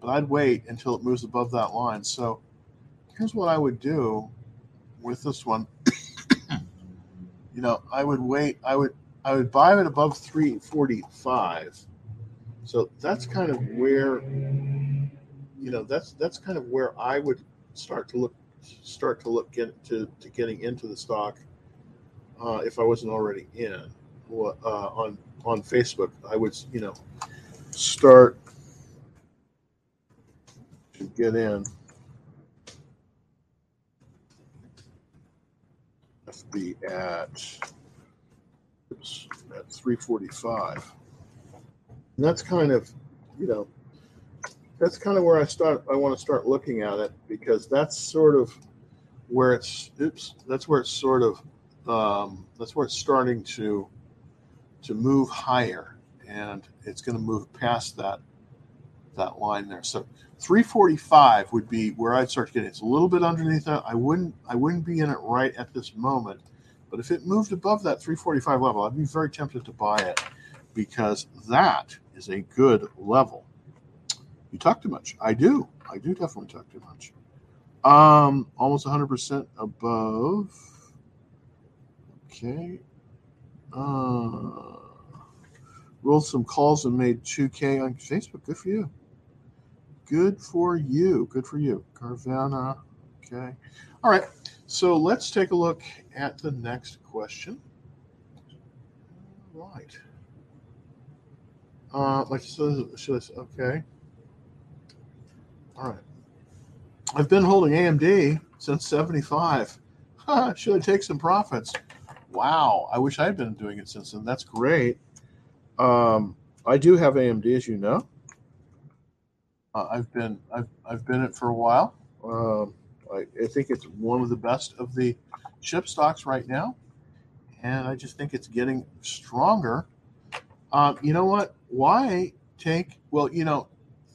But I'd wait until it moves above that line. So here's what I would do with this one you know, I would wait. I would I would buy it above 345. So that's kind of where you know that's that's kind of where I would start to look start to look get to, to getting into the stock uh, if I wasn't already in. uh, on on Facebook, I would you know start to get in. FB at oops, at 345. And that's kind of, you know, that's kind of where I start. I want to start looking at it because that's sort of where it's. Oops, that's where it's sort of. Um, that's where it's starting to to move higher, and it's going to move past that that line there. So 345 would be where I'd start getting. It's a little bit underneath that. I wouldn't I wouldn't be in it right at this moment, but if it moved above that 345 level, I'd be very tempted to buy it because that is a good level. You talk too much. I do. I do definitely talk too much. Um, almost 100% above. Okay. Uh, rolled some calls and made 2K on Facebook. Good for you. Good for you. Good for you. Carvana. Okay. All right. So let's take a look at the next question. All right. Uh, like so, should I, okay. All right. I've been holding AMD since 75. should I take some profits? Wow. I wish I'd been doing it since then. That's great. Um, I do have AMD, as you know. Uh, I've been I've I've been it for a while. Um, I, I, think it's one of the best of the chip stocks right now, and I just think it's getting stronger. Um, you know what? Why take? Well, you know,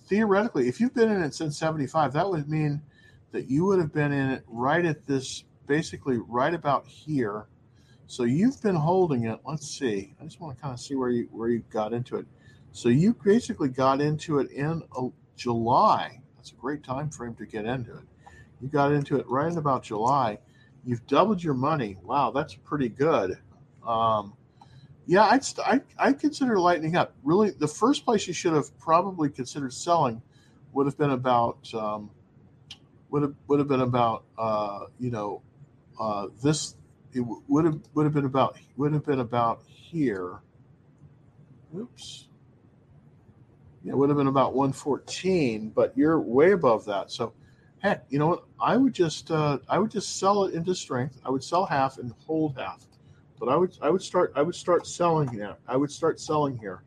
theoretically, if you've been in it since '75, that would mean that you would have been in it right at this, basically right about here. So you've been holding it. Let's see. I just want to kind of see where you where you got into it. So you basically got into it in a, July. That's a great time frame to get into it. You got into it right in about July. You've doubled your money. Wow, that's pretty good. Um, yeah, I'd, I'd, I'd consider lightening up. Really, the first place you should have probably considered selling would have been about um, would have would have been about uh, you know uh, this it would have would have been about would have been about here. Oops it would have been about 114, but you're way above that. So, heck, you know what? I would just uh, I would just sell it into strength. I would sell half and hold half, but I would I would start I would start selling here. I would start selling here.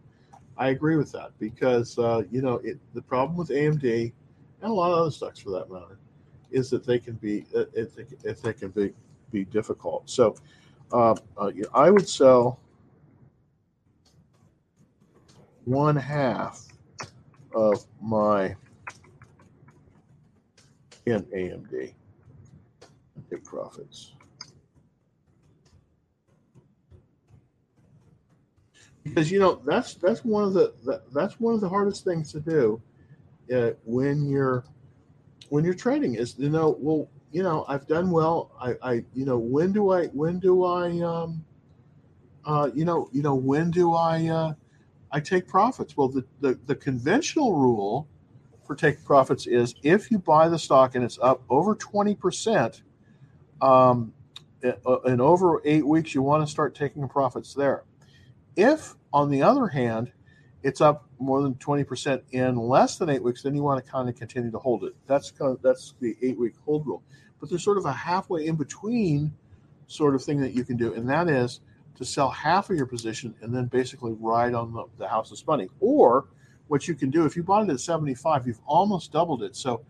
I agree with that because uh, you know it, the problem with AMD and a lot of other stocks for that matter is that they can be if they, if they can be be difficult. So uh, uh, I would sell one half of my in AMD take profits. Because you know that's that's one of the that, that's one of the hardest things to do uh, when you're when you're trading is you know well you know I've done well I, I you know when do I when do I um uh you know you know when do I uh I take profits. Well, the, the, the conventional rule for taking profits is if you buy the stock and it's up over 20%, um, uh, in over eight weeks, you want to start taking profits there. If, on the other hand, it's up more than 20% in less than eight weeks, then you want to kind of continue to hold it. That's kind of, that's the eight week hold rule. But there's sort of a halfway in between sort of thing that you can do, and that is to sell half of your position and then basically ride on the, the house's money. Or what you can do, if you bought it at 75, you've almost doubled it. So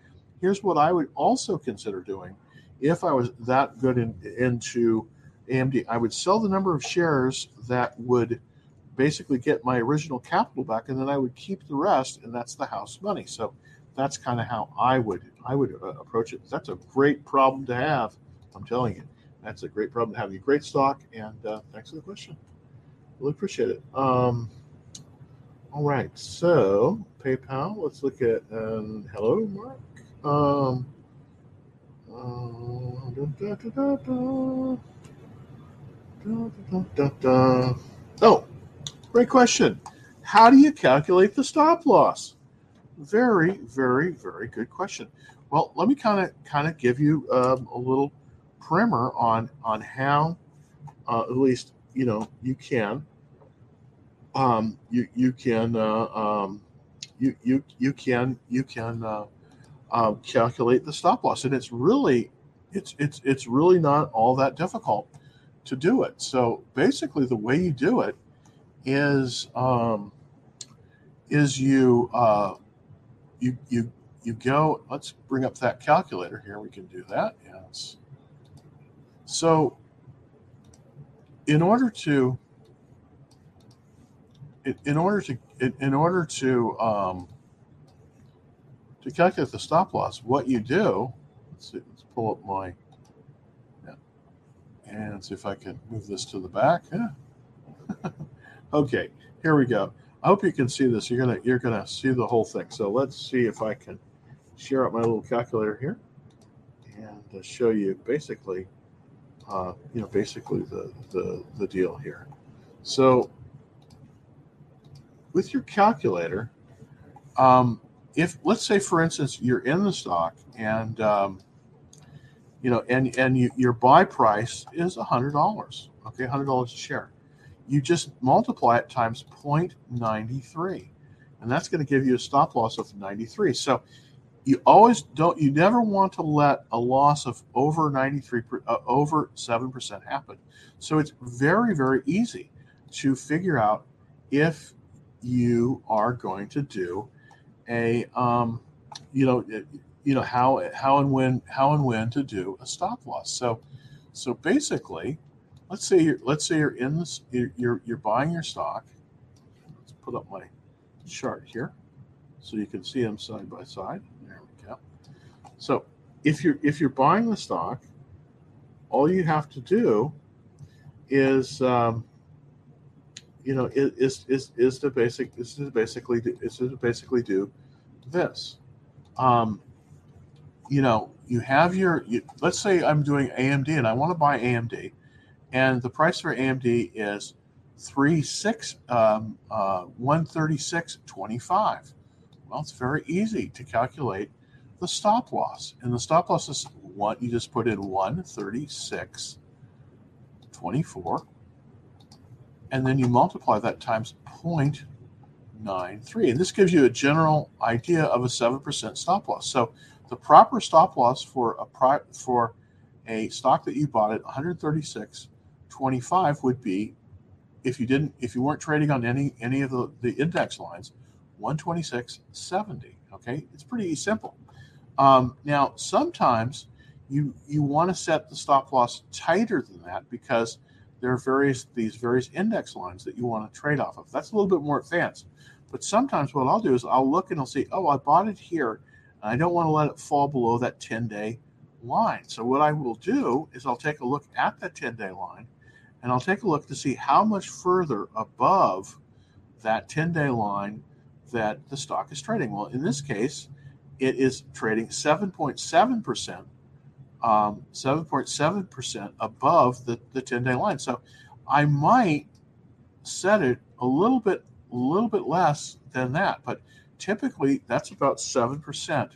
here's what I would also consider doing if I was that good in, into AMD. I would sell the number of shares that would basically get my original capital back, and then I would keep the rest, and that's the house money. So that's kind of how I would I would uh, approach it. That's a great problem to have. I'm telling you that's a great problem have. You great stock, and uh, thanks for the question. Really appreciate it. Um, all right, so PayPal. Let's look at um, hello, Mark. Um, uh, da, da, da, oh, great question. How do you calculate the stop loss? Very, very, very good question. Well, let me kind of kind of give you um, a little primer on on how, uh, at least you know you can um, you you can uh, um, you you you can you can uh, uh, calculate the stop loss, and it's really it's it's it's really not all that difficult to do it. So basically, the way you do it is um, is you uh, you you you go. Let's bring up that calculator here. We can do that. Yes. So in order to in order to in order to um, to calculate the stop loss, what you do, let's see, let's pull up my, yeah, and see if I can move this to the back. Yeah. okay, here we go. I hope you can see this. You're gonna you're gonna see the whole thing. So let's see if I can share out my little calculator here and uh, show you basically, uh, you know, basically the the the deal here. So with your calculator, um, if let's say for instance you're in the stock and um, you know and and you, your buy price is a hundred dollars okay hundred dollars a share you just multiply it times 0.93 and that's going to give you a stop loss of 93 so you always don't you never want to let a loss of over 93 uh, over 7% happen so it's very very easy to figure out if you are going to do a um, you know you know how how and when how and when to do a stop loss. So so basically, let's say you're let's say you're in this you're you're buying your stock. Let's put up my chart here so you can see them side by side. There we go. So if you're if you're buying the stock, all you have to do is um, you know, is is is to basic is to basically is to basically do this. Um, you know, you have your you, let's say I'm doing AMD and I want to buy AMD, and the price for AMD is three six um, uh, one thirty six twenty five. Well, it's very easy to calculate the stop loss, and the stop loss is one. You just put in one thirty six twenty four and then you multiply that times 0.93. And this gives you a general idea of a 7% stop loss. So the proper stop loss for a pri- for a stock that you bought at 136.25 would be if you didn't if you weren't trading on any any of the, the index lines 126.70 okay it's pretty simple um, now sometimes you you want to set the stop loss tighter than that because there are various these various index lines that you want to trade off of. That's a little bit more advanced. But sometimes what I'll do is I'll look and I'll see, oh, I bought it here, and I don't want to let it fall below that 10-day line. So what I will do is I'll take a look at that 10-day line, and I'll take a look to see how much further above that 10-day line that the stock is trading. Well, in this case, it is trading 7.7 percent um, 7.7% above the, the 10 day line. So I might set it a little bit, a little bit less than that, but typically that's about 7%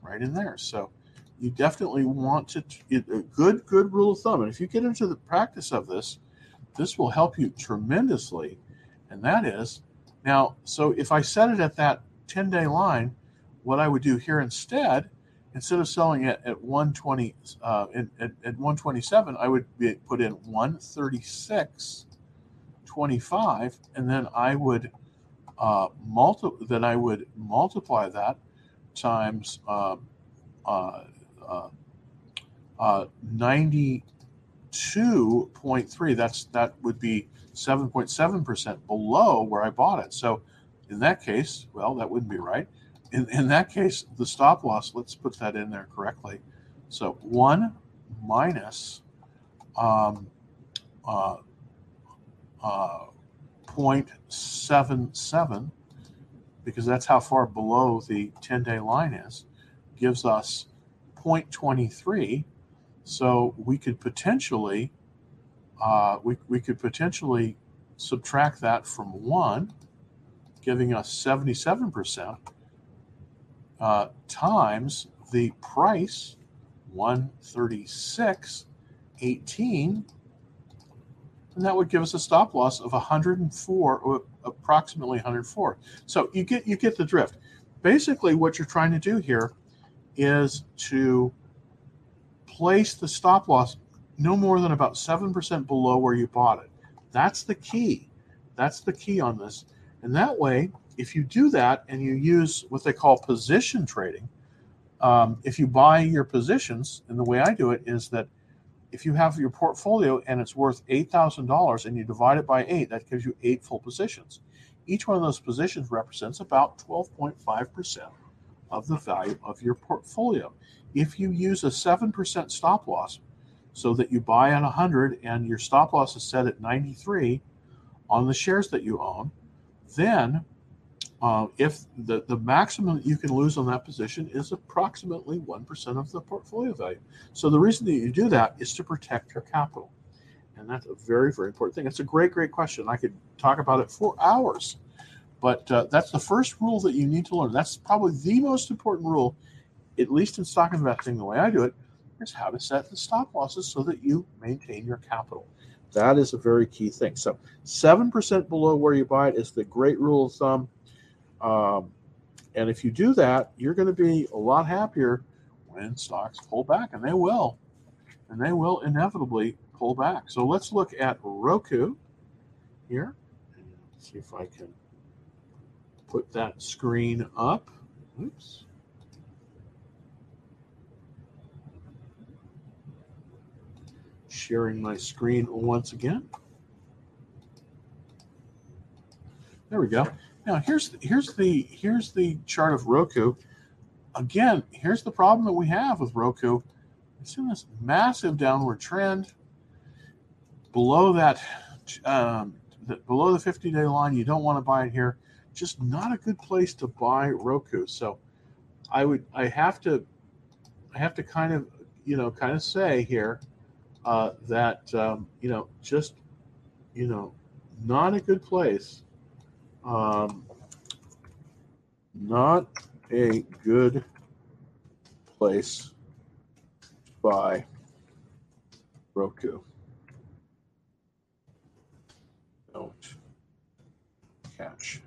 right in there. So you definitely want to, a good, good rule of thumb. And if you get into the practice of this, this will help you tremendously. And that is now, so if I set it at that 10 day line, what I would do here instead instead of selling it at 120 uh, at, at, at 127 i would be, put in 136.25 and then i would uh, multi- then i would multiply that times uh, uh, uh, uh 92.3 that's that would be 7.7% below where i bought it so in that case well that wouldn't be right in, in that case, the stop loss, let's put that in there correctly. So 1 minus um, uh, uh, 0.77, because that's how far below the 10 day line is, gives us 0.23. So we could potentially uh, we, we could potentially subtract that from 1, giving us 77% uh, times the price 136.18 and that would give us a stop loss of 104 or approximately 104. So you get you get the drift. Basically, what you're trying to do here is to place the stop loss no more than about 7% below where you bought it. That's the key. That's the key on this. And that way, if you do that and you use what they call position trading, um, if you buy your positions, and the way I do it is that if you have your portfolio and it's worth $8,000 and you divide it by eight, that gives you eight full positions. Each one of those positions represents about 12.5% of the value of your portfolio. If you use a 7% stop loss, so that you buy at 100 and your stop loss is set at 93 on the shares that you own, then uh, if the, the maximum that you can lose on that position is approximately 1% of the portfolio value. So the reason that you do that is to protect your capital. And that's a very, very important thing. It's a great, great question. I could talk about it for hours. But uh, that's the first rule that you need to learn. That's probably the most important rule, at least in stock investing, the way I do it, is how to set the stop losses so that you maintain your capital. That is a very key thing. So, 7% below where you buy it is the great rule of thumb. Um, and if you do that, you're going to be a lot happier when stocks pull back, and they will. And they will inevitably pull back. So, let's look at Roku here. And see if I can put that screen up. Oops. Sharing my screen once again. There we go. Now here's here's the here's the chart of Roku. Again, here's the problem that we have with Roku. It's in this massive downward trend. Below that, um, the, below the 50 day line, you don't want to buy it here just not a good place to buy Roku. So I would I have to I have to kind of you know kind of say here uh, that um, you know just you know not a good place. Um, not a good place to buy Roku. Don't catch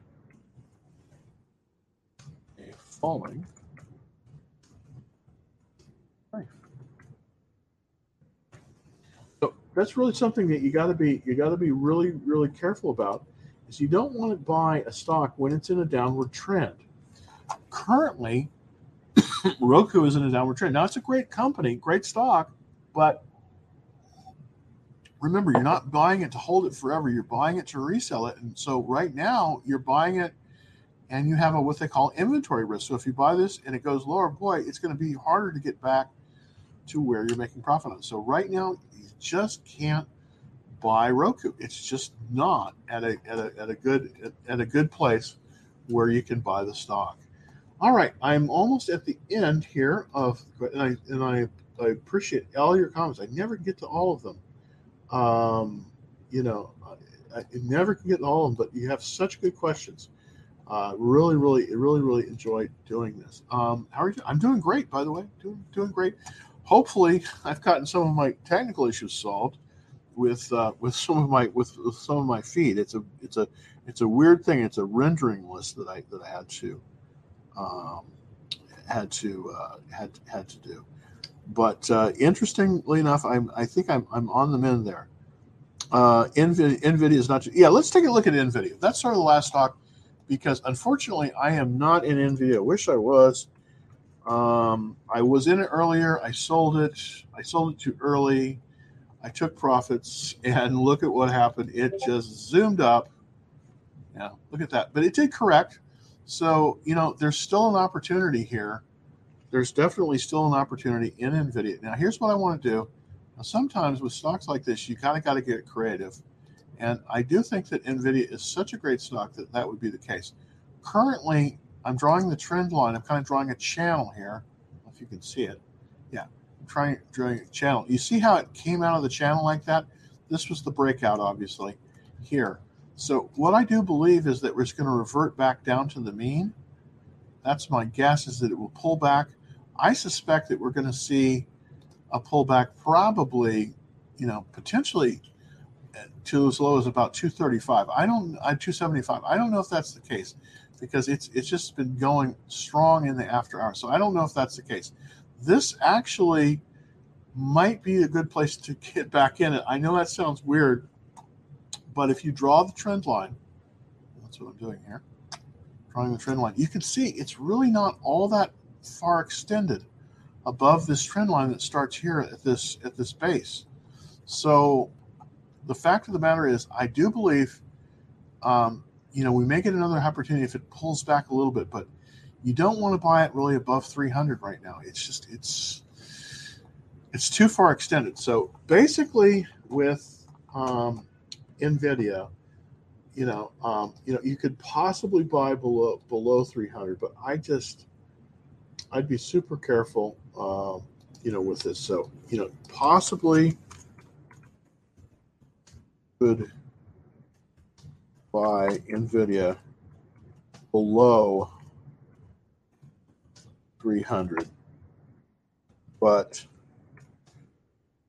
falling So that's really something that you got to be you got to be really really careful about. Is you don't want to buy a stock when it's in a downward trend. Currently, Roku is in a downward trend. Now it's a great company, great stock, but remember you're not buying it to hold it forever. You're buying it to resell it, and so right now you're buying it and you have a what they call inventory risk. So if you buy this and it goes lower, boy, it's going to be harder to get back to where you're making profit on. So right now, you just can't buy Roku. It's just not at a at a, at a good at a good place where you can buy the stock. All right, I'm almost at the end here of and I and I, I appreciate all your comments. I never get to all of them. Um, you know, I, I never can get to all of them, but you have such good questions. Uh, really, really, really, really enjoy doing this. Um, how are you? I'm doing great, by the way. Doing doing great. Hopefully, I've gotten some of my technical issues solved with uh, with some of my with, with, some of my feed. It's a it's a it's a weird thing. It's a rendering list that I that I had to um, had to uh, had had to do. But uh, interestingly enough, I'm I think I'm I'm on the mend there. Uh, Nvidia, Nvidia is not. Yeah, let's take a look at Nvidia. That's sort of the last talk because unfortunately I am not in Nvidia. Wish I was. Um, I was in it earlier. I sold it. I sold it too early. I took profits, and look at what happened. It just zoomed up. Yeah, look at that. But it did correct. So you know, there's still an opportunity here. There's definitely still an opportunity in Nvidia. Now, here's what I want to do. Now, sometimes with stocks like this, you kind of got to get creative and I do think that NVIDIA is such a great stock that that would be the case. Currently, I'm drawing the trend line. I'm kind of drawing a channel here. if you can see it. Yeah, I'm trying drawing a channel. You see how it came out of the channel like that? This was the breakout, obviously, here. So what I do believe is that we're going to revert back down to the mean. That's my guess is that it will pull back. I suspect that we're going to see a pullback probably, you know, potentially to as low as about 235. I don't, uh, 275. I don't know if that's the case because it's it's just been going strong in the after hours. So I don't know if that's the case. This actually might be a good place to get back in it. I know that sounds weird, but if you draw the trend line, that's what I'm doing here, drawing the trend line, you can see it's really not all that far extended above this trend line that starts here at this at this base. So the fact of the matter is, I do believe, um, you know, we may get another opportunity if it pulls back a little bit, but you don't want to buy it really above 300 right now. It's just it's it's too far extended. So basically, with um, Nvidia, you know, um, you know, you could possibly buy below below 300, but I just I'd be super careful, uh, you know, with this. So you know, possibly could buy Nvidia below 300, but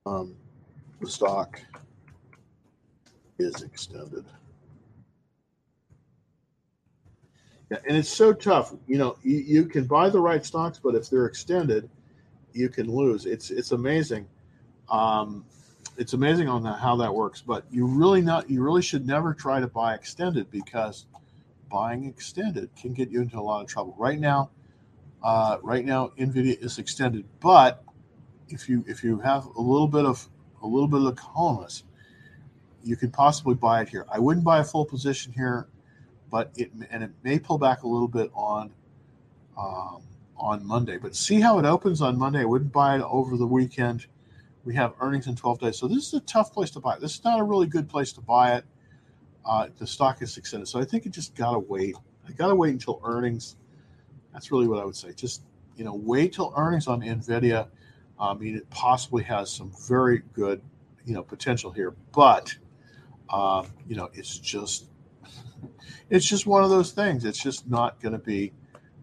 um, the stock is extended. Yeah, and it's so tough. You know, you, you can buy the right stocks, but if they're extended, you can lose. It's it's amazing. Um, it's amazing on the, how that works. But you really not you really should never try to buy extended because buying extended can get you into a lot of trouble. Right now, uh, right now Nvidia is extended, but if you if you have a little bit of a little bit of columnist, you could possibly buy it here. I wouldn't buy a full position here, but it and it may pull back a little bit on um, on Monday. But see how it opens on Monday. I wouldn't buy it over the weekend. We have earnings in 12 days, so this is a tough place to buy. It. This is not a really good place to buy it. Uh, the stock is extended, so I think it just gotta wait. I gotta wait until earnings. That's really what I would say. Just you know, wait till earnings on Nvidia I mean, it possibly has some very good, you know, potential here, but um, you know, it's just it's just one of those things. It's just not going to be.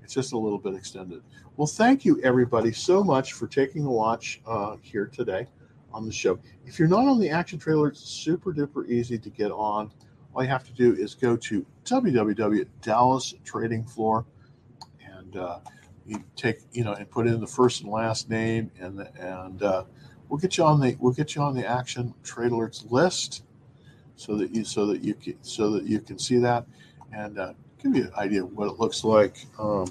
It's just a little bit extended. Well, thank you everybody so much for taking a watch uh, here today on the show. If you're not on the action trailer, it's super duper easy to get on. All you have to do is go to www.dallas Trading Floor and uh, you take you know and put in the first and last name and and uh, we'll get you on the we'll get you on the action trade alerts list so that you so that you can so that you can see that and uh, give you an idea of what it looks like um,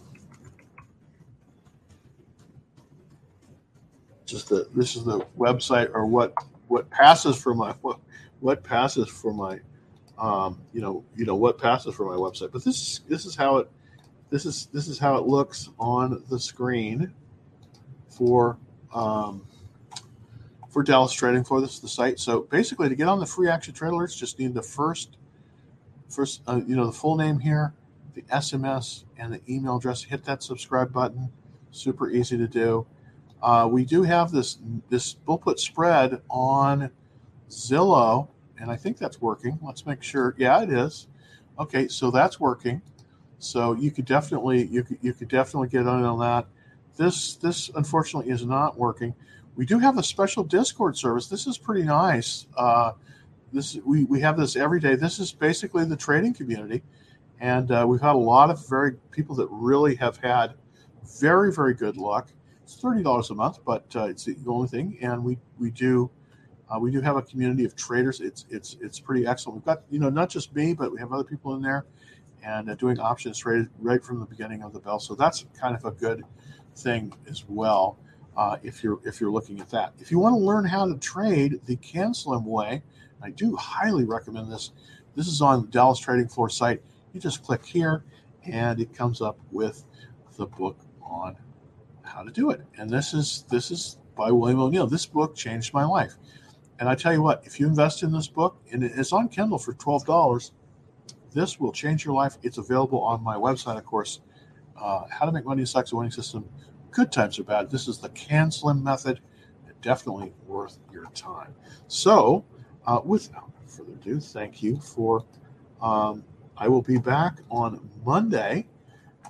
just the this is the website or what what passes for my what, what passes for my um, you know you know what passes for my website but this is this is how it this is this is how it looks on the screen for um, for Dallas Trading Floor. This is the site. So basically, to get on the free action trade alerts, just need the first first uh, you know the full name here, the SMS, and the email address. Hit that subscribe button. Super easy to do. Uh, we do have this this put spread on Zillow, and I think that's working. Let's make sure. Yeah, it is. Okay, so that's working. So you could definitely you could, you could definitely get on on that. This this unfortunately is not working. We do have a special Discord service. This is pretty nice. Uh, this we, we have this every day. This is basically the trading community, and uh, we've had a lot of very people that really have had very very good luck. It's thirty dollars a month, but uh, it's the only thing. And we we do uh, we do have a community of traders. It's it's it's pretty excellent. We've got you know not just me, but we have other people in there and uh, doing options right, right from the beginning of the bell. So that's kind of a good thing as well. Uh, if you're if you're looking at that, if you want to learn how to trade the CanSlim way, I do highly recommend this. This is on the Dallas Trading Floor site. You just click here, and it comes up with the book on how to do it. And this is this is by William O'Neill. This book changed my life. And I tell you what, if you invest in this book, and it's on Kindle for twelve dollars, this will change your life. It's available on my website, of course. Uh, how to make money in stocks a winning system. Good times or bad. This is the CanSlim method. Definitely worth your time. So, uh, without further ado, thank you for. Um, I will be back on Monday,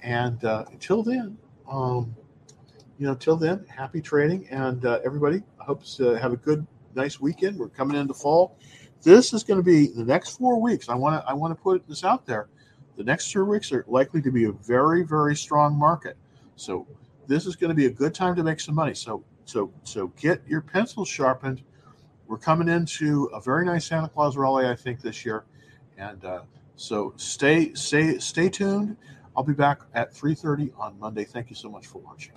and uh, until then, um, you know, till then, happy trading, and uh, everybody. I hope to have a good, nice weekend. We're coming into fall, this is going to be the next four weeks. I want to I want to put this out there. The next two weeks are likely to be a very very strong market. So this is going to be a good time to make some money. So so so get your pencils sharpened. We're coming into a very nice Santa Claus rally, I think, this year, and uh, so stay stay stay tuned. I'll be back at 3:30 on Monday. Thank you so much for watching.